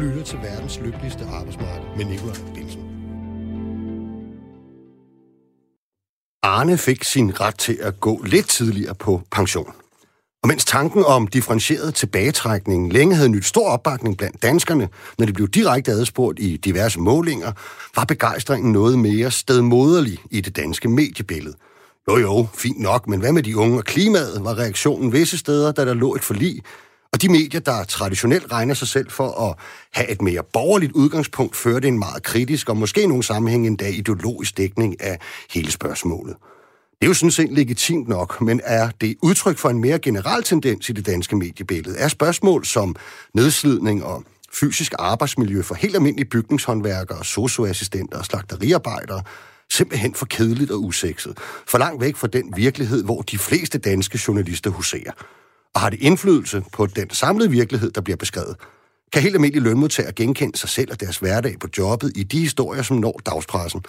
lytter til verdens lykkeligste arbejdsmarked med Nikolaj Bilsen. Arne fik sin ret til at gå lidt tidligere på pension. Og mens tanken om differentieret tilbagetrækning længe havde nyt stor opbakning blandt danskerne, når de blev direkte adspurgt i diverse målinger, var begejstringen noget mere stedmoderlig i det danske mediebillede. Jo jo, fint nok, men hvad med de unge og klimaet, var reaktionen visse steder, da der lå et forlig, og de medier, der traditionelt regner sig selv for at have et mere borgerligt udgangspunkt, førte en meget kritisk og måske i nogle sammenhæng endda ideologisk dækning af hele spørgsmålet. Det er jo sådan set legitimt nok, men er det udtryk for en mere generel tendens i det danske mediebillede? Er spørgsmål som nedslidning og fysisk arbejdsmiljø for helt almindelige bygningshåndværkere, socioassistenter og slagteriarbejdere simpelthen for kedeligt og usekset, for langt væk fra den virkelighed, hvor de fleste danske journalister huserer? Og har det indflydelse på den samlede virkelighed, der bliver beskrevet? Kan helt almindelige lønmodtagere genkende sig selv og deres hverdag på jobbet i de historier, som når dagspressen?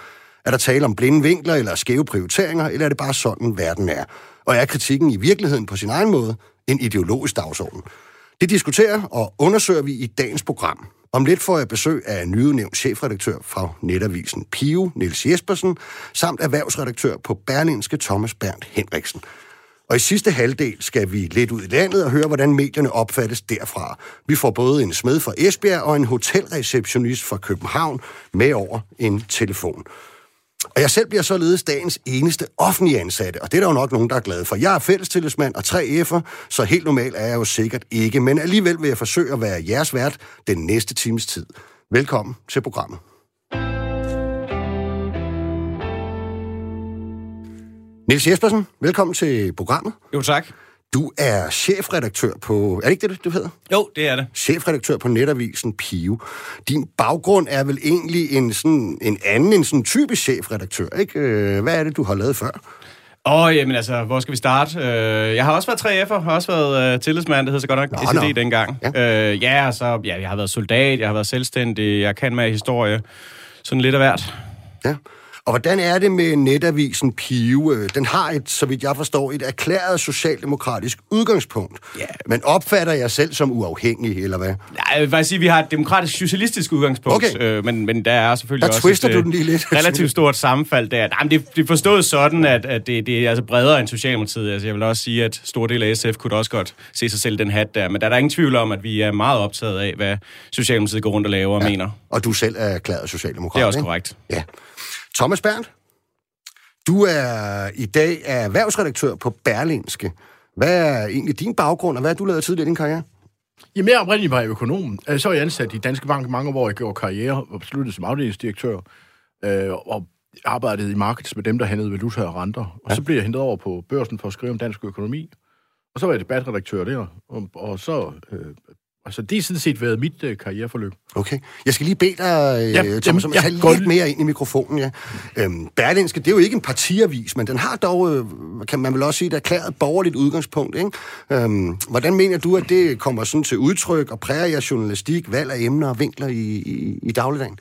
Er der tale om blinde vinkler eller skæve prioriteringer, eller er det bare sådan, verden er? Og er kritikken i virkeligheden på sin egen måde en ideologisk dagsorden? Det diskuterer og undersøger vi i dagens program. Om lidt får jeg besøg af nyudnævnt chefredaktør fra netavisen Pio, Niels Jespersen, samt erhvervsredaktør på Berlinske Thomas Berndt Henriksen. Og i sidste halvdel skal vi lidt ud i landet og høre, hvordan medierne opfattes derfra. Vi får både en smed fra Esbjerg og en hotelreceptionist fra København med over en telefon. Og jeg selv bliver således dagens eneste offentlige ansatte, og det er der jo nok nogen, der er glade for. Jeg er fællestillidsmand og 3F'er, så helt normalt er jeg jo sikkert ikke, men alligevel vil jeg forsøge at være jeres vært den næste times tid. Velkommen til programmet. Niels Jespersen, velkommen til programmet. Jo, tak. Du er chefredaktør på... Er det ikke det, du hedder? Jo, det er det. Chefredaktør på netavisen Pio. Din baggrund er vel egentlig en, sådan, en anden end sådan en typisk chefredaktør, ikke? Øh, hvad er det, du har lavet før? Åh, oh, jamen altså, hvor skal vi starte? Uh, jeg har også været 3F'er, har også været uh, tillidsmand, det hedder så godt nok ECD nå. dengang. Ja. Uh, ja, så, ja, jeg har været soldat, jeg har været selvstændig, jeg kan med historie. Sådan lidt af hvert. Ja. Og hvordan er det med netavisen Pive? Den har et, så vidt jeg forstår, et erklæret socialdemokratisk udgangspunkt. Ja. Men opfatter jeg selv som uafhængig, eller hvad? Ja, jeg vil faktisk sige, at vi har et demokratisk socialistisk udgangspunkt. Okay. Øh, men, men der er selvfølgelig der også et, du den lige lidt. relativt stort sammenfald der. Nej, men det, det er forstået sådan, at, at det, det er altså bredere end Socialdemokratiet. Altså, jeg vil også sige, at stor del af SF kunne også godt se sig selv den hat der. Men der er der ingen tvivl om, at vi er meget optaget af, hvad Socialdemokratiet går rundt og laver og ja. mener. Og du selv er erklæret socialdemokrat, Det er også ikke? korrekt. Ja. Thomas Berndt, du er i dag erhvervsredaktør på Berlinske. Hvad er egentlig din baggrund, og hvad har du lavet tidligere i din karriere? Jamen, jeg oprindeligt var jeg økonom. Så var jeg ansat i Danske Bank mange år, jeg gjorde karriere og besluttede som afdelingsdirektør, øh, og arbejdede i markeds med dem, der handlede valuta og renter. Og ja. så blev jeg hentet over på børsen for at skrive om dansk økonomi. Og så var jeg debatredaktør der, og, og så øh, Altså, det er sådan set været mit øh, karriereforløb. Okay. Jeg skal lige bede dig, øh, ja, Thomas, om at tage ja, lidt mere ind i mikrofonen. Ja. Øhm, Berlinske, det er jo ikke en partiavis, men den har dog, øh, kan man vel også sige, et erklæret borgerligt udgangspunkt. Ikke? Øhm, hvordan mener du, at det kommer sådan til udtryk og præger jeres journalistik, valg af emner og vinkler i, i, i dagligdagen?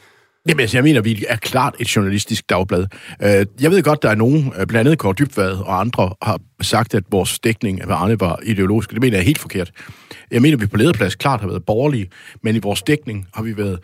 Jamen, altså, jeg mener, vi er klart et journalistisk dagblad. Øh, jeg ved godt, der er nogen, øh, blandt andet Kåre Dybvad og andre, har sagt, at vores dækning af Arne var ideologisk. Det mener jeg er helt forkert. Jeg mener, at vi på lederplads klart har været borgerlige, men i vores dækning har vi været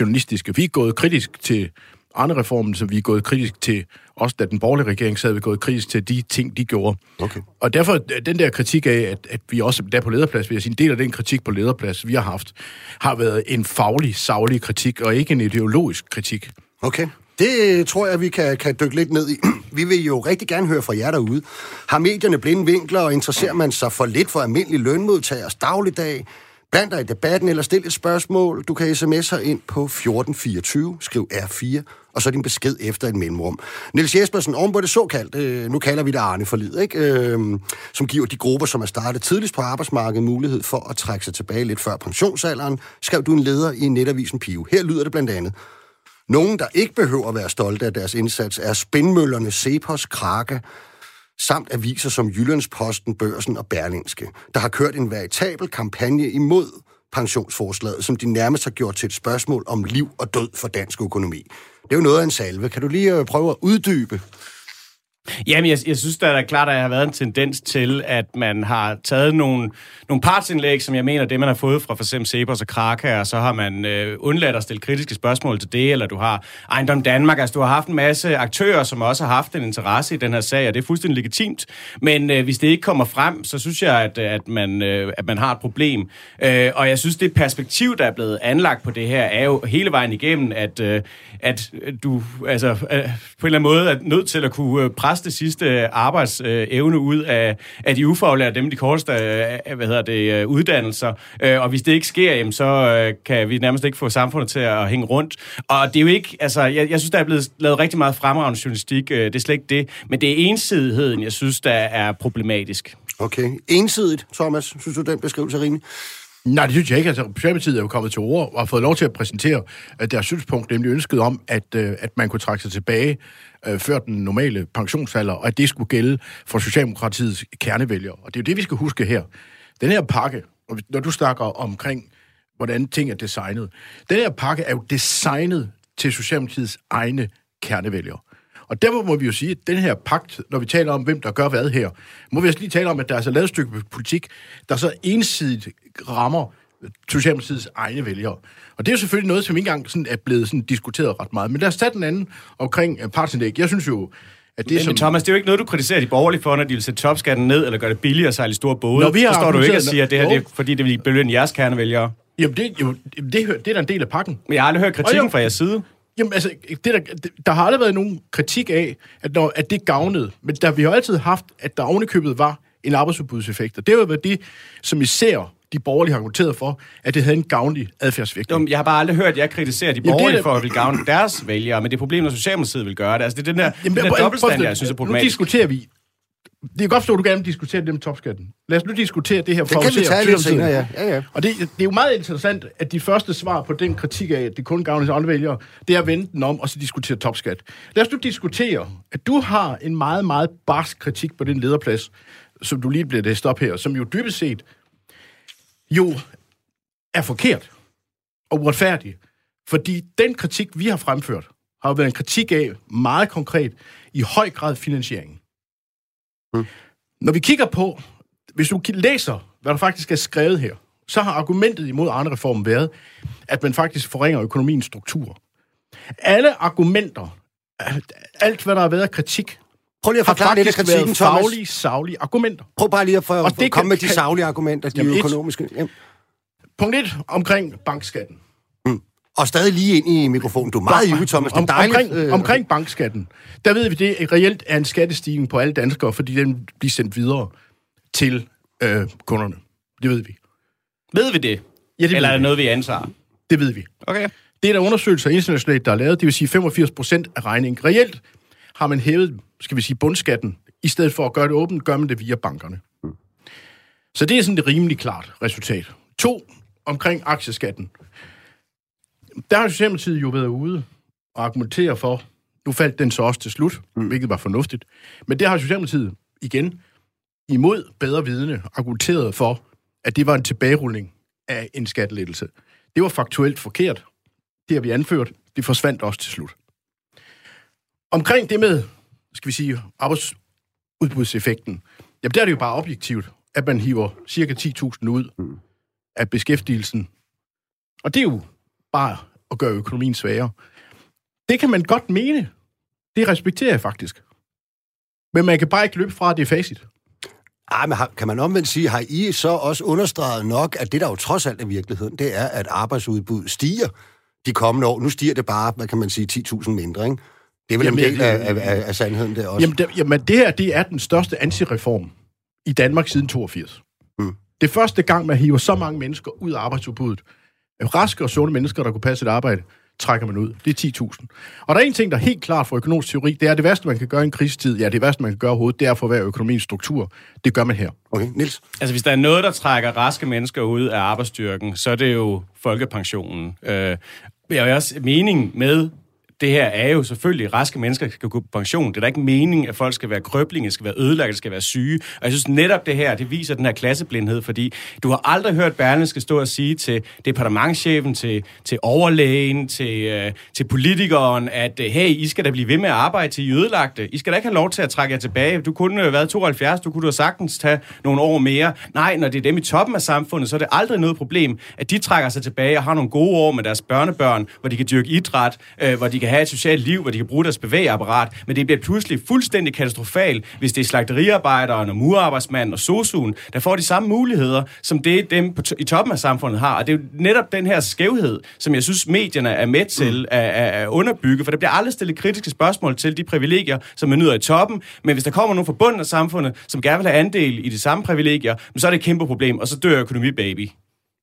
journalistiske. Vi er gået kritisk til Arne-reformen, så vi er gået kritisk til, også da den borgerlige regering sad, vi er gået kritisk til de ting, de gjorde. Okay. Og derfor den der kritik af, at, at vi også der på lederplads, vil jeg sige, en del af den kritik på lederplads, vi har haft, har været en faglig, savlig kritik, og ikke en ideologisk kritik. Okay. Det tror jeg, vi kan, kan dykke lidt ned i. Vi vil jo rigtig gerne høre fra jer derude. Har medierne blinde vinkler, og interesserer man sig for lidt for almindelige lønmodtagers dagligdag? Bland dig i debatten eller stil et spørgsmål. Du kan sms'e ind på 1424, skriv R4, og så din besked efter et mellemrum. Niels Jespersen, oven på det såkaldt, øh, nu kalder vi det Arne forlid, ikke? Øh, som giver de grupper, som er startet tidligst på arbejdsmarkedet, mulighed for at trække sig tilbage lidt før pensionsalderen, skrev du en leder i netavisen Pio. Her lyder det blandt andet. Nogen, der ikke behøver at være stolte af deres indsats, er spindmøllerne Cepos, Krake, samt aviser som Jyllandsposten, Børsen og Berlingske, der har kørt en veritabel kampagne imod pensionsforslaget, som de nærmest har gjort til et spørgsmål om liv og død for dansk økonomi. Det er jo noget af en salve. Kan du lige øh, prøve at uddybe, Jamen, jeg, jeg synes, der er klart, at der har været en tendens til, at man har taget nogle, nogle partsindlæg, som jeg mener, det man har fået fra for eksempel Cepos og Kraka, og så har man øh, undladt at stille kritiske spørgsmål til det, eller du har Ejendom Danmark, altså du har haft en masse aktører, som også har haft en interesse i den her sag, og det er fuldstændig legitimt. Men øh, hvis det ikke kommer frem, så synes jeg, at, at, man, øh, at man har et problem. Øh, og jeg synes, det perspektiv, der er blevet anlagt på det her, er jo hele vejen igennem, at, øh, at du altså, øh, på en eller anden måde er nødt til at kunne øh, presse presse det sidste øh, arbejdsevne ud af, af de ufaglærte, dem de korteste øh, hvad hedder det, øh, uddannelser. Og hvis det ikke sker, jamen, så kan vi nærmest ikke få samfundet til at hænge rundt. Og det er jo ikke, altså, jeg, jeg synes, der er blevet lavet rigtig meget fremragende journalistik. Det er slet ikke det. Men det er ensidigheden, jeg synes, der er problematisk. Okay. Ensidigt, Thomas. Synes du, den beskrivelse er rimelig? Nej, det synes jeg ikke. Altså, Socialdemokratiet er jo kommet til ord og har fået lov til at præsentere uh, deres synspunkt, nemlig ønsket om, at, uh, at man kunne trække sig tilbage uh, før den normale pensionsalder, og at det skulle gælde for Socialdemokratiets kernevælgere. Og det er jo det, vi skal huske her. Den her pakke, og når du snakker omkring, hvordan ting er designet, den her pakke er jo designet til Socialdemokratiets egne kernevælgere. Og derfor må vi jo sige, at den her pagt, når vi taler om, hvem der gør hvad her, må vi også lige tale om, at der altså er så lavet et stykke politik, der så ensidigt rammer Socialdemokratiets egne vælgere. Og det er jo selvfølgelig noget, som ikke engang sådan er blevet sådan diskuteret ret meget. Men der er sat den anden omkring uh, partsindlæg. Jeg synes jo, at det, men, som... men Thomas, det er jo ikke noget, du kritiserer de borgerlige for, når de vil sætte topskatten ned, eller gøre det billigere at sejle store både. Når vi har så står du ikke og siger, at det her det er, fordi det vil belønne jeres kernevælgere. Jamen, det, jo, det, det er da en del af pakken. Men jeg har aldrig hørt kritikken fra jeres side. Jamen, altså, det der, der har aldrig været nogen kritik af, at, når, at det gavnede. Men der, vi har altid haft, at der ovenikøbet var en arbejdsudbudseffekt. Og det har været det, som især de borgerlige har argumenteret for, at det havde en gavnlig adfærdsvirkning. Jeg har bare aldrig hørt, at jeg kritiserer de borgerlige Jamen, det, for at vil gavne deres vælgere, men det er problemet, når Socialdemokratiet vil gøre det. Altså, det er den der, Jamen, den der dobbeltstand, jeg synes er problematisk. Nu diskuterer vi det er godt forstå, at du gerne vil diskutere det med topskatten. Lad os nu diskutere det her for det kan vi tage lidt senere, ja. ja, ja. Og det, det er jo meget interessant, at de første svar på den kritik af, at det kun gavner andre vælgere, det er at vende den om og så diskutere topskat. Lad os nu diskutere, at du har en meget, meget barsk kritik på den lederplads, som du lige bliver læst op her, som jo dybest set jo er forkert og uretfærdig. Fordi den kritik, vi har fremført, har jo været en kritik af meget konkret i høj grad finansieringen. Mm. Når vi kigger på, hvis du læser, hvad der faktisk er skrevet her, så har argumentet imod andre reformen været, at man faktisk forringer økonomiens struktur. Alle argumenter, alt hvad der har været kritik, Prøv lige at forklare lidt af kritikken, Thomas. faglige, saglige argumenter. Prøv bare lige at, for, og det komme med de savlige argumenter, de jamen økonomiske. Et, jamen. Punkt 1 omkring bankskatten. Og stadig lige ind i mikrofonen. Du er meget ivrig, Thomas. Det er dejligt. Omkring, øh, omkring bankskatten, der ved vi, det reelt er en skattestigning på alle danskere, fordi den bliver sendt videre til øh, kunderne. Det ved vi. Ved vi det? Ja, det Eller er det noget, vi antager? Det ved vi. Okay. Det er der undersøgelser internationalt, der er lavet, det vil sige 85 procent af regningen. Reelt har man hævet, skal vi sige, bundskatten. I stedet for at gøre det åbent, gør man det via bankerne. Mm. Så det er sådan et rimelig klart resultat. To, omkring aktieskatten der har Socialdemokratiet jo været ude og argumentere for, nu faldt den så også til slut, mm. hvilket var fornuftigt, men det har Socialdemokratiet igen imod bedre vidne argumenteret for, at det var en tilbagerulning af en skattelettelse. Det var faktuelt forkert. Det har vi anført. Det forsvandt også til slut. Omkring det med, skal vi sige, arbejdsudbudseffekten, jamen der er det jo bare objektivt, at man hiver cirka 10.000 ud mm. af beskæftigelsen. Og det er jo bare at gøre økonomien svagere. Det kan man godt mene. Det respekterer jeg faktisk. Men man kan bare ikke løbe fra, at det er facit. Ej, men kan man omvendt sige, har I så også understreget nok, at det der jo trods alt er virkeligheden, det er, at arbejdsudbuddet stiger de kommende år. Nu stiger det bare, hvad kan man sige, 10.000 mindre, ikke? Det er vel jamen, en del af, af, af sandheden der også. Jamen, det, jamen, det her, det er den største antireform i Danmark siden 82. Hmm. Det er første gang, man hiver så mange mennesker ud af arbejdsudbuddet raske og sunde mennesker, der kunne passe et arbejde, trækker man ud. Det er 10.000. Og der er en ting, der er helt klart for økonomisk teori, det er det værste, man kan gøre i en krisetid. Ja, det værste, man kan gøre overhovedet, det er for hver økonomisk struktur. Det gør man her. Okay, Nils? Altså, hvis der er noget, der trækker raske mennesker ud af arbejdsstyrken, så er det jo folkepensionen. Øh, jeg har også mening med det her er jo selvfølgelig, raske mennesker skal gå på pension. Det er da ikke meningen, at folk skal være krøblinge, skal være ødelagte, skal være syge. Og jeg synes netop det her, det viser den her klasseblindhed, fordi du har aldrig hørt Berlin skal stå og sige til departementchefen, til, til overlægen, til, øh, til politikeren, at øh, hey, I skal da blive ved med at arbejde til I ødelagte. I skal da ikke have lov til at trække jer tilbage. Du kunne have været 72, du kunne have sagtens tage nogle år mere. Nej, når det er dem i toppen af samfundet, så er det aldrig noget problem, at de trækker sig tilbage og har nogle gode år med deres børnebørn, hvor de kan dyrke idræt, øh, hvor de kan have et socialt liv, hvor de kan bruge deres bevægeapparat. Men det bliver pludselig fuldstændig katastrofalt, hvis det er slagteriarbejderen og murarbejdsmanden og sosuen, der får de samme muligheder, som det dem på i toppen af samfundet har. Og det er jo netop den her skævhed, som jeg synes, medierne er med til mm. at, at underbygge, for der bliver aldrig stillet kritiske spørgsmål til de privilegier, som man nyder i toppen. Men hvis der kommer nogen fra bunden af samfundet, som gerne vil have andel i de samme privilegier, så er det et kæmpe problem, og så dør økonomi baby.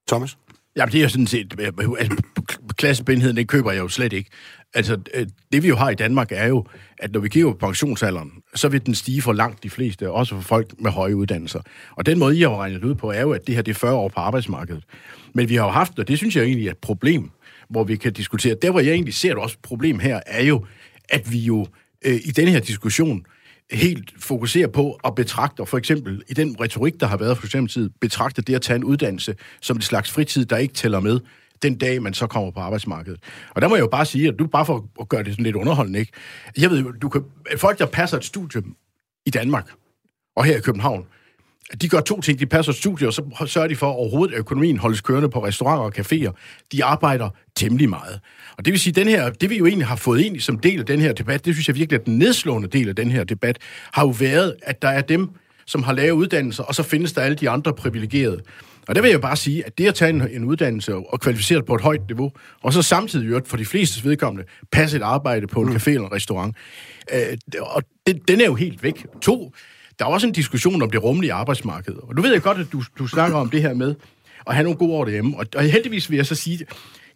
Thomas? Jamen, det er sådan set... Altså, klassebindheden, den køber jeg jo slet ikke. Altså, øh, det vi jo har i Danmark er jo, at når vi kigger på pensionsalderen, så vil den stige for langt de fleste, også for folk med høje uddannelser. Og den måde, I har regnet ud på, er jo, at det her det er 40 år på arbejdsmarkedet. Men vi har jo haft, og det synes jeg egentlig er et problem, hvor vi kan diskutere. Der, hvor jeg egentlig ser det også et problem her, er jo, at vi jo øh, i den her diskussion helt fokuserer på at betragte, for eksempel i den retorik, der har været for eksempel betragte det at tage en uddannelse som et slags fritid, der ikke tæller med den dag, man så kommer på arbejdsmarkedet. Og der må jeg jo bare sige, at du bare for at gøre det sådan lidt underholdende, ikke? Jeg ved du kan, folk, der passer et studie i Danmark, og her i København, de gør to ting. De passer studier, og så sørger de for, at overhovedet økonomien holdes kørende på restauranter og caféer. De arbejder temmelig meget. Og det vil sige, den her, det vi jo egentlig har fået ind som del af den her debat, det synes jeg virkelig er den nedslående del af den her debat, har jo været, at der er dem, som har lavet uddannelser, og så findes der alle de andre privilegerede. Og der vil jeg bare sige, at det at tage en, en uddannelse og kvalificere på et højt niveau, og så samtidig jo for de fleste vedkommende, passe et arbejde på en mm. café eller en restaurant, øh, og det, den er jo helt væk. To, der er også en diskussion om det rummelige arbejdsmarked. Og du ved jeg godt, at du, du snakker om det her med at have nogle gode år derhjemme. Og, og heldigvis vil jeg så sige,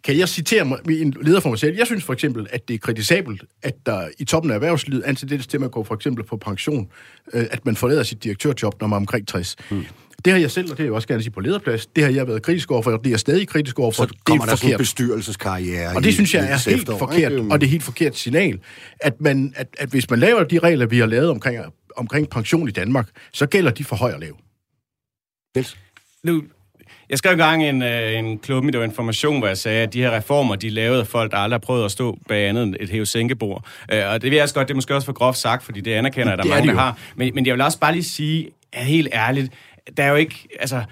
kan jeg citere mig, en leder for mig selv? Jeg synes for eksempel, at det er kritisabelt, at der i toppen af erhvervslivet, antidels til at gå for eksempel på pension, øh, at man forlader sit direktørjob, når man er omkring 60. Hmm. Det har jeg selv, og det har jeg også gerne sige på lederplads, det har jeg været kritisk over for, og det er stadig kritisk over for. Så kommer det er der forkert. en bestyrelseskarriere Og det synes jeg er helt efterår, forkert, ikke? og det er helt forkert signal, at, man, at, at hvis man laver de regler, vi har lavet omkring, omkring pension i Danmark, så gælder de for høj og lav. Yes. Nu, jeg skrev engang en, øh, en klub i information, hvor jeg sagde, at de her reformer, de lavede folk, der aldrig har prøvet at stå bag andet et hæve-sænkebord. Øh, og det vil jeg også godt, det er måske også for groft sagt, fordi det anerkender jeg, at der er mange, der har. Men, men jeg vil også bare lige sige, at helt ærligt, der er jo ikke, altså,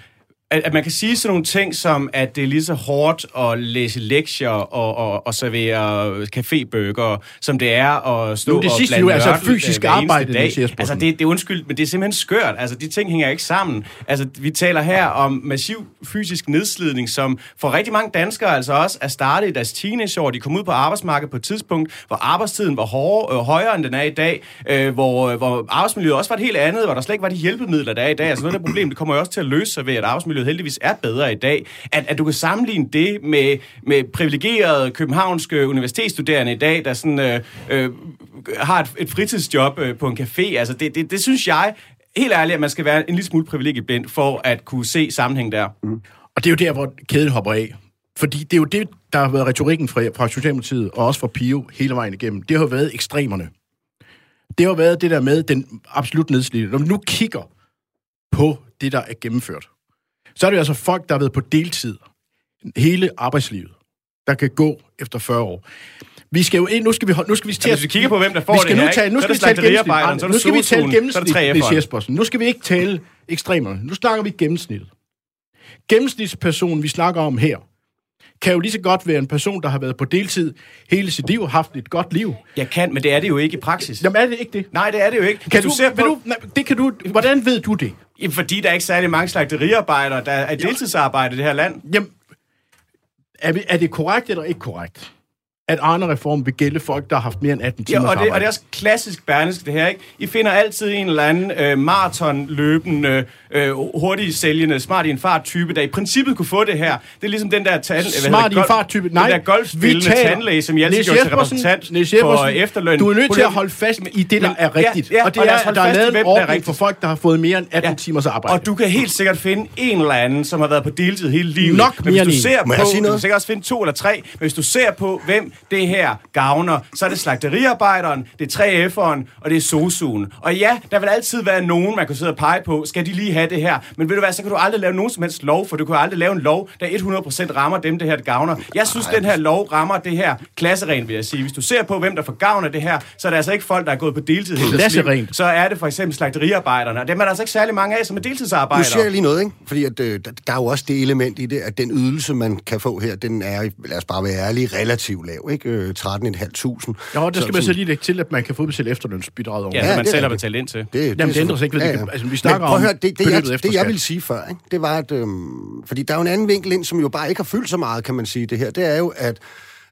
at, at man kan sige sådan nogle ting som, at det er lige så hårdt at læse lektier og, og, og servere cafébøger, som det er at stå nu, det og sidste blande altså fysisk arbejde, dag. Altså, det, det er undskyld, men det er simpelthen skørt. Altså, de ting hænger ikke sammen. Altså, vi taler her om massiv fysisk nedslidning, som for rigtig mange danskere altså også er startet i deres teenageår. De kom ud på arbejdsmarkedet på et tidspunkt, hvor arbejdstiden var hårdere, øh, højere, end den er i dag, øh, hvor, hvor arbejdsmiljøet også var et helt andet, hvor der slet ikke var de hjælpemidler, der er i dag. Altså, noget af det problem, det kommer jo også til at løse sig ved, at arbejdsmiljøet arbejdsmiljøet heldigvis er bedre i dag, at, at du kan sammenligne det med, med privilegerede københavnske universitetsstuderende i dag, der sådan, øh, øh, har et, et fritidsjob øh, på en café. Altså, det, det, det synes jeg helt ærligt, at man skal være en lille smule privilegieblind for at kunne se sammenhæng der. Mm. Og det er jo der, hvor kæden hopper af. Fordi det er jo det, der har været retorikken fra, fra Socialdemokratiet, og også fra PIO hele vejen igennem. Det har jo været ekstremerne. Det har jo været det der med den absolut nedslidte. Når vi nu kigger på det, der er gennemført, så er det altså folk, der har været på deltid hele arbejdslivet, der kan gå efter 40 år. Vi skal jo ind, nu skal vi, nu skal vi til ja, hvis vi kigger på, hvem der får vi skal det nu tage, nu skal vi tale gennemsnit. Nu skal vi tale gennemsnit, Jespersen. Nu skal vi ikke tale ekstremerne. Nu snakker vi gennemsnittet. Gennemsnitspersonen, vi snakker om her, kan jo lige så godt være en person, der har været på deltid hele sit liv, haft et godt liv. Jeg kan, men det er det jo ikke i praksis. Jamen er det ikke det? Nej, det er det jo ikke. Kan du, du, ser på... du, nej, det kan du, hvordan ved du det? Jamen, fordi der er ikke særlig mange slagteriarbejdere, der er deltidsarbejde i det her land. Jamen, er, vi, er det korrekt eller ikke korrekt? At Arne-reformen vil gælde folk, der har haft mere end 18 timer ja, og det, arbejde. og det er også klassisk bernesk, det her, ikke? I finder altid en eller anden øh, maratonløbende, øh, hurtigt sælgende, smart i en fart-type, der i princippet kunne få det her. Det er ligesom den der, tand, smart i en fart-type. Nej, den der golfspillende tandlæge, som jeg altid gjorde til repræsentant for efterløn. Du er nødt til at holde fast i det, der er rigtigt. Ja, ja, og det og er, der er lavet en ordning for folk, der har fået mere end 18 ja. timers arbejde. Og du kan helt sikkert finde en eller anden, som har været på deltid hele livet. Nok mere end en. Må jeg sige noget? Du kan sikkert også finde to eller tre, men hvis du ser på, hvem det her gavner, så er det slagteriarbejderen, det er 3F'eren, og det er SOSU'en. Og ja, der vil altid være nogen, man kan sidde og pege på, skal de lige have det her? Men ved du hvad, så kan du aldrig lave nogen som helst lov, for du kan aldrig lave en lov, der 100% rammer dem, det her det gavner. Jeg synes, den her lov rammer det her klasseren, vil jeg sige. Hvis du ser på, hvem der får gavn af det her, så er det altså ikke folk, der er gået på deltid hele deres liv. Klasserent. Så er det for eksempel slagteriarbejderne, og dem er der altså ikke særlig mange af, som er Nu deltidsarbejdere. siger jeg lige noget, ikke? Fordi at, øh, der, er jo også det element i det, at den ydelse, man kan få her, den er, lad os bare være ærlige, relativt lav, ikke? Øh, 13.500. Jo, der skal man så lige lægge til, at man kan få udbetalt efterlønsbidraget over. Ja, Ja, ja man det selv har betalt ind til. Det, det, Jamen, det ændrer sig ikke ved det. Altså, vi snakker Men prøv at om høre, det, det, jeg, det jeg ville sige før, ikke? det var, at... Øhm, fordi der er jo en anden vinkel ind, som jo bare ikke har fyldt så meget, kan man sige, det her. Det er jo, at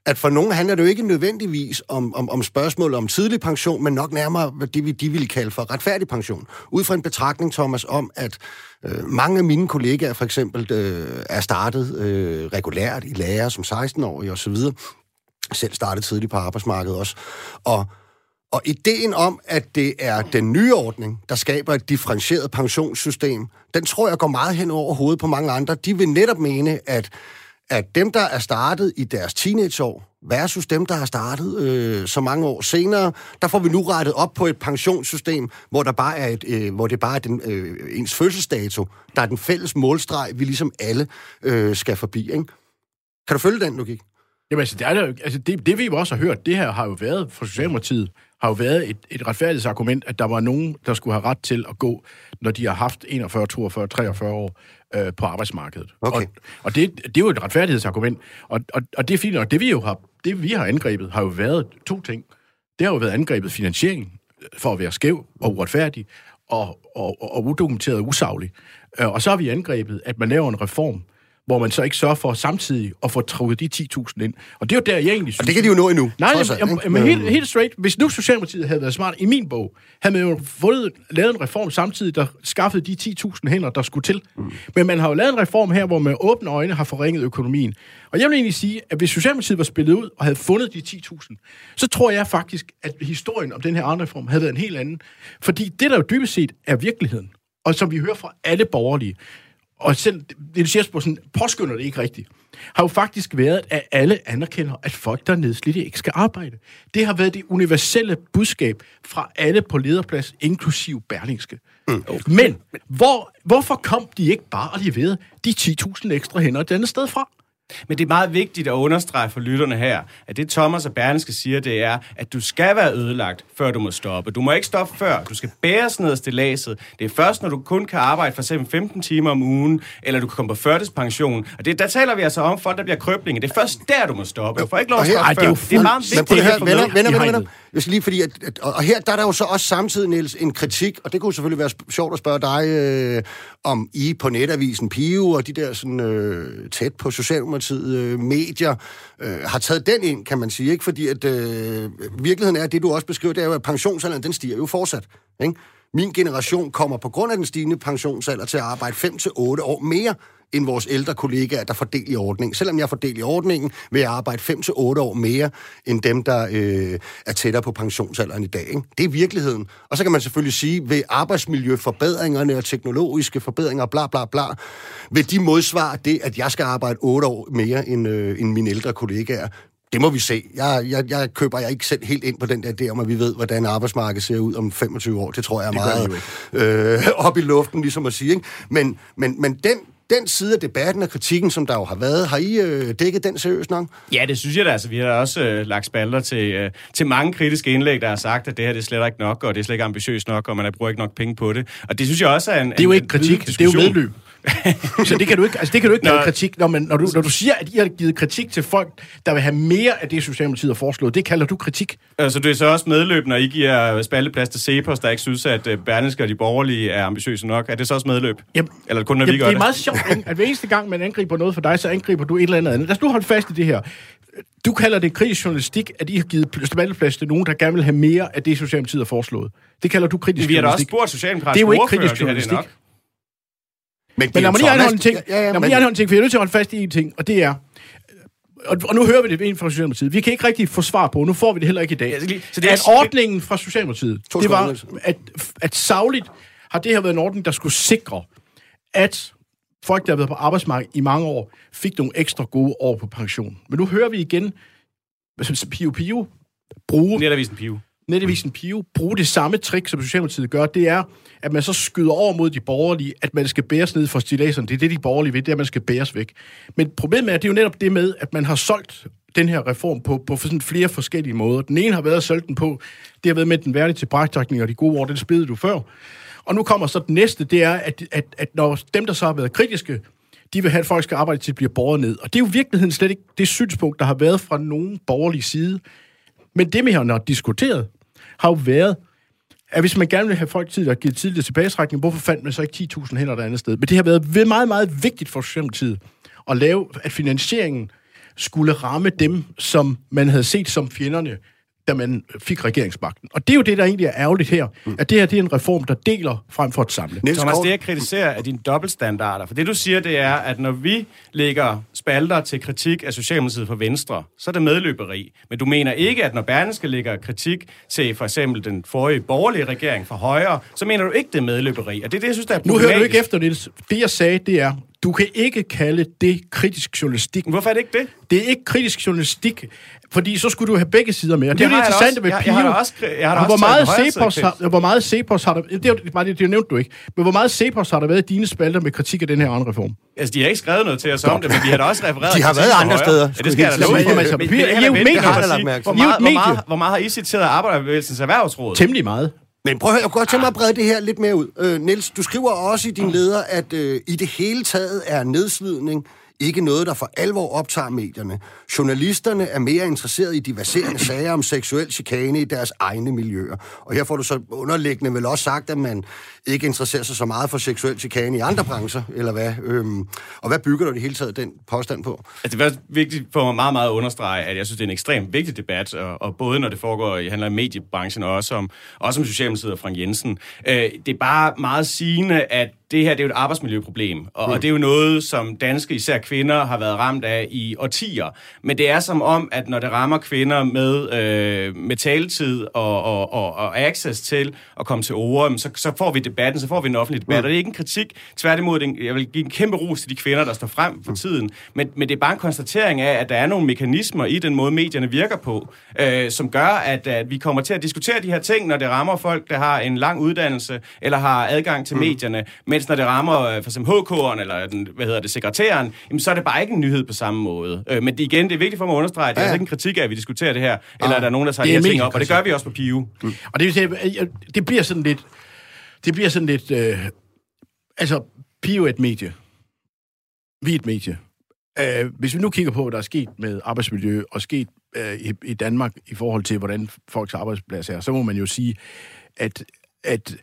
at for nogen handler det jo ikke nødvendigvis om, om, om spørgsmål om tidlig pension, men nok nærmere, hvad det vi, de ville kalde for retfærdig pension. Ud fra en betragtning, Thomas, om at øh, mange af mine kollegaer for eksempel øh, er startet øh, regulært i lærer som 16-årige osv., selv startet tidligt på arbejdsmarkedet også. Og, og ideen om, at det er den nye ordning, der skaber et differentieret pensionssystem, den tror jeg går meget hen over hovedet på mange andre. De vil netop mene, at, at dem, der er startet i deres teenageår, versus dem, der har startet øh, så mange år senere, der får vi nu rettet op på et pensionssystem, hvor, der bare er et, øh, hvor det bare er den, øh, ens fødselsdato, der er den fælles målstreg, vi ligesom alle øh, skal forbi. Ikke? Kan du følge den logik? Jamen, altså, det, er altså det, det vi også har hørt, det her har jo været fra Socialdemokratiet, har jo været et, et retfærdighedsargument, at der var nogen, der skulle have ret til at gå, når de har haft 41, 42, 43 år øh, på arbejdsmarkedet. Okay. Og, og det, det er jo et retfærdighedsargument. Og, og, og det er fint, og det vi jo har, det vi har angrebet, har jo været to ting. Det har jo været angrebet finansiering for at være skæv og uretfærdig, og, og, og, og udokumenteret og usaglig. Øh, Og så har vi angrebet, at man laver en reform, hvor man så ikke sørger for samtidig at få trukket de 10.000 ind. Og det er jo der, jeg egentlig synes... Og det kan de jo nå endnu. Nej, alt, jamen, ikke? men helt, helt straight. Hvis nu Socialdemokratiet havde været smart i min bog, havde man jo fundet, lavet en reform samtidig, der skaffede de 10.000 hænder, der skulle til. Mm. Men man har jo lavet en reform her, hvor man med åbne øjne har forringet økonomien. Og jeg vil egentlig sige, at hvis Socialdemokratiet var spillet ud og havde fundet de 10.000, så tror jeg faktisk, at historien om den her andre reform havde været en helt anden. Fordi det, der jo dybest set er virkeligheden, og som vi hører fra alle borgerlige, og selv Niels Jespersen påskynder det ikke rigtigt, har jo faktisk været, at alle anerkender, at folk, der er nedslidte, ikke skal arbejde. Det har været det universelle budskab fra alle på lederplads, inklusiv Berlingske. Mm. Men hvor, hvorfor kom de ikke bare og leverede de 10.000 ekstra hænder et andet sted fra? Men det er meget vigtigt at understrege for lytterne her, at det Thomas og Berlingske siger, det er, at du skal være ødelagt, før du må stoppe. Du må ikke stoppe før. Du skal bæres ned af stillaset. Det er først, når du kun kan arbejde for eksempel 15 timer om ugen, eller du kan komme på førtidspension. Og det, der taler vi altså om folk, der bliver krøblinge. Det er først der, du må stoppe. Du får ikke lov at stoppe Ej, det er jo før. Det er meget fuldstændig- Men vigtigt. prøv at høre, venner, venner, venner, venner hegnet. Jeg skal lige, fordi, at, at, og her der er der jo så også samtidig, Niels, en kritik, og det kunne selvfølgelig være sp- sjovt at spørge dig, øh, om I på netavisen Pio og de der sådan, øh, tæt på Socialdemokratiet øh, medier øh, har taget den ind, kan man sige, ikke? Fordi at øh, virkeligheden er, at det du også beskriver, det er jo, at pensionsalderen, den stiger jo fortsat, ikke? Min generation kommer på grund af den stigende pensionsalder til at arbejde 5-8 år mere end vores ældre kollegaer, der får del i ordningen. Selvom jeg får del i ordningen, vil jeg arbejde 5-8 år mere end dem, der øh, er tættere på pensionsalderen i dag. Ikke? Det er virkeligheden. Og så kan man selvfølgelig sige, ved arbejdsmiljøforbedringerne og teknologiske forbedringer, bla bla bla, vil de modsvare det, at jeg skal arbejde 8 år mere end, øh, end mine ældre kollegaer. Det må vi se. Jeg, jeg, jeg køber jeg ikke selv helt ind på den der idé om, at vi ved, hvordan arbejdsmarkedet ser ud om 25 år. Det tror jeg er meget øh, op i luften, ligesom at sige. Ikke? Men, men, men den, den side af debatten og kritikken, som der jo har været, har I øh, dækket den seriøst nok? Ja, det synes jeg da. Altså, vi har også øh, lagt spalter til, øh, til mange kritiske indlæg, der har sagt, at det her det er slet ikke nok, og det er slet ikke ambitiøst nok, og man bruger ikke nok penge på det. Og det synes jeg også er en Det er jo ikke kritik, det er jo medløb. så det kan du ikke, altså det kan du ikke kalde kritik. Når, man, når, du, når du siger, at I har givet kritik til folk, der vil have mere af det, Socialdemokratiet har foreslået, det kalder du kritik. Altså, det er så også medløb, når I giver spalteplads til Cepos, der ikke synes, at øh, Berlingske og de borgerlige er ambitiøse nok. Er det så også medløb? Jamen, Eller kun, når Jamen, vi gør det det? er meget sjovt, at hver eneste gang, man angriber noget for dig, så angriber du et eller andet andet. Lad os nu holde fast i det her. Du kalder det kritisk journalistik, at I har givet spalteplads til nogen, der gerne vil have mere af det, Socialdemokratiet har foreslået. Det kalder du kritisk Vi har da også journalistik. spurgt Det er Socialdemokratiske jo ikke kritisk om det her det er journalistik. nok. Men, Men lad mig lige anholde en ting. Ja, ja, lad mig men, lige anholde en ting, for jeg er nødt til at holde fast i en ting, og det er... Og, og nu hører vi det ind fra Socialdemokratiet. Vi kan ikke rigtig få svar på, nu får vi det heller ikke i dag. Ja, så det det er- at ordningen fra Socialdemokratiet, To det var, at, at savligt har det her været en ordning, der skulle sikre, at folk, der har været på arbejdsmarkedet i mange år, fik nogle ekstra gode år på pension. Men nu hører vi igen Pio Pio bruge... Netavisen Pio. Netavisen Pio bruge det samme trick, som Socialdemokratiet gør, det er, at man så skyder over mod de borgerlige, at man skal bæres ned for stilaserne. Det er det, de borgerlige ved, det er, at man skal bæres væk. Men problemet er, det er jo netop det med, at man har solgt den her reform på, på sådan flere forskellige måder. Den ene har været at sælge den på, det har været med den værdige tilbagetrækning og de gode ord, det spillede du før. Og nu kommer så det næste, det er, at, at, at når dem, der så har været kritiske, de vil have, at folk skal arbejde til at blive borget ned. Og det er jo i virkeligheden slet ikke det synspunkt, der har været fra nogen borgerlig side. Men det, vi har diskuteret, har jo været, at hvis man gerne vil have folk tid at give tidligere tilbagetrækning, hvorfor fandt man så ikke 10.000 hænder et andet sted? Men det har været meget, meget vigtigt for Socialdemokratiet at lave, at finansieringen skulle ramme dem, som man havde set som fjenderne da man fik regeringsmagten. Og det er jo det, der egentlig er ærgerligt her, mm. at det her det er en reform, der deler frem for at samle. Niels Thomas, det jeg kritiserer er dine dobbeltstandarder. For det du siger, det er, at når vi lægger spalter til kritik af Socialdemokratiet for Venstre, så er det medløberi. Men du mener ikke, at når Berlingske lægger kritik til for eksempel den forrige borgerlige regering for højre, så mener du ikke, det er medløberi. Og det er det, jeg synes, der er Nu hører du ikke efter, Niels. Det, jeg sagde, det er, du kan ikke kalde det kritisk journalistik. Hvorfor er det ikke det? Det er ikke kritisk journalistik, fordi så skulle du have begge sider med. Og det, det er det interessante ved Pio. Jeg, jeg har også, jeg har hvor, meget Cepos har, hvor meget Cepos har der... Det, er, det, det, det nævnte du ikke. Men hvor meget Cepos har der været i dine spalter med kritik af den her andre reform? Altså, de har ikke skrevet noget til os om det, men de har da også refereret De har været andre steder. Ja, det skal jeg da love. I er jo medier. Hvor meget har I citeret Arbejderbevægelsens Erhvervsråd? Temmelig meget. Men prøv at høre, jeg kunne godt tænke mig at brede det her lidt mere ud. Øh, Niels, du skriver også i din leder, at øh, i det hele taget er nedslidning ikke noget, der for alvor optager medierne. Journalisterne er mere interesserede i diverserende sager om seksuel chikane i deres egne miljøer. Og her får du så underliggende vel også sagt, at man ikke interesserer sig så meget for seksuel chikane i andre brancher, eller hvad? Øhm, og hvad bygger du det hele taget den påstand på? Altså, det er vigtigt for mig meget, meget at understrege, at jeg synes, det er en ekstremt vigtig debat, og, og både når det foregår i handler om mediebranchen, og også om, også om Socialdemokratiet og Frank Jensen. Øh, det er bare meget sigende, at det her det er jo et arbejdsmiljøproblem, og, mm. og det er jo noget, som danske, især kvinder, har været ramt af i årtier. Men det er som om, at når det rammer kvinder med, øh, med taletid og, og, og, og access til at komme til ord, så, så får vi debatten, så får vi en offentlig debat. Mm. Og det er ikke en kritik. Tværtimod, jeg vil give en kæmpe ros til de kvinder, der står frem for mm. tiden. Men, men det er bare en konstatering af, at der er nogle mekanismer i den måde, medierne virker på, øh, som gør, at, at vi kommer til at diskutere de her ting, når det rammer folk, der har en lang uddannelse eller har adgang til mm. medierne. Mens når det rammer øh, for eksempel HK'eren eller den, hvad hedder det, sekretæren, jamen, så er det bare ikke en nyhed på samme måde. Øh, men det, igen, det er vigtigt for mig at understrege, at det ja. er altså ikke en kritik af, at vi diskuterer det her, eller ah, er der nogen, der tager de her ting op, og det gør vi også på PIU. Mm. Og det, det bliver sådan lidt det bliver sådan lidt... Øh, altså, Pio er et medie. Vi er et medie. Øh, hvis vi nu kigger på, hvad der er sket med arbejdsmiljø og sket øh, i, i Danmark i forhold til, hvordan folks arbejdsplads er, så må man jo sige, at, at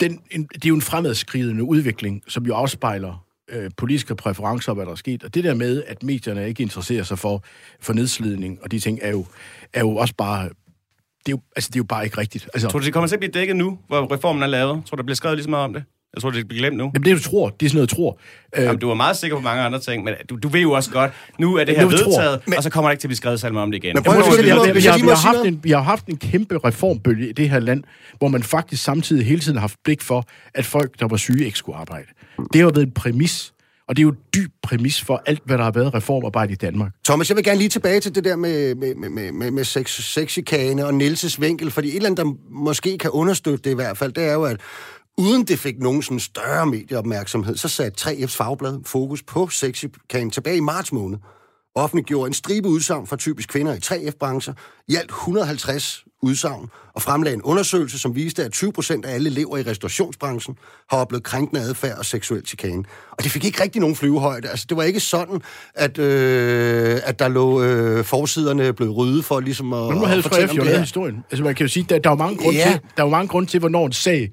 den, det er jo en fremadskridende udvikling, som jo afspejler øh, politiske præferencer og hvad der er sket. Og det der med, at medierne ikke interesserer sig for, for nedslidning og de ting, er jo, er jo også bare det er jo, altså, det er jo bare ikke rigtigt. Altså, tror du, det kommer til at blive dækket nu, hvor reformen er lavet? Tror du, der bliver skrevet lige så meget om det? Jeg tror, det bliver glemt nu. Jamen, det du tror, det er sådan noget, jeg tror. Øh, Jamen, du er meget sikker på mange andre ting, men du, du ved jo også godt, nu er det her vedtaget, men, og så kommer der ikke til at blive skrevet salmer om det igen. Men prøv, har, haft en, vi har haft en kæmpe reformbølge i det her land, hvor man faktisk samtidig hele tiden har haft blik for, at folk, der var syge, ikke skulle arbejde. Det har været en præmis og det er jo dyb præmis for alt, hvad der har været reformarbejde i Danmark. Thomas, jeg vil gerne lige tilbage til det der med, med, med, med, med sex, sexikane og Nielses vinkel, fordi et eller andet, der måske kan understøtte det i hvert fald, det er jo, at uden det fik nogen sådan større medieopmærksomhed, så satte 3F's fagblad fokus på sexikane tilbage i marts måned offentliggjorde en stribe udsagn fra typisk kvinder i 3F-brancher, i alt 150 udsagn, og fremlagde en undersøgelse, som viste, at 20 procent af alle elever i restaurationsbranchen har oplevet krænkende adfærd og seksuel chikane. Og det fik ikke rigtig nogen flyvehøjde. Altså, det var ikke sådan, at, øh, at der lå øh, forsiderne blev rydde for ligesom at, Men nu havde 3F jo lavet historien. Altså, man kan jo sige, der, der er jo mange grunde ja. til, der er jo mange grunde til, hvornår en sag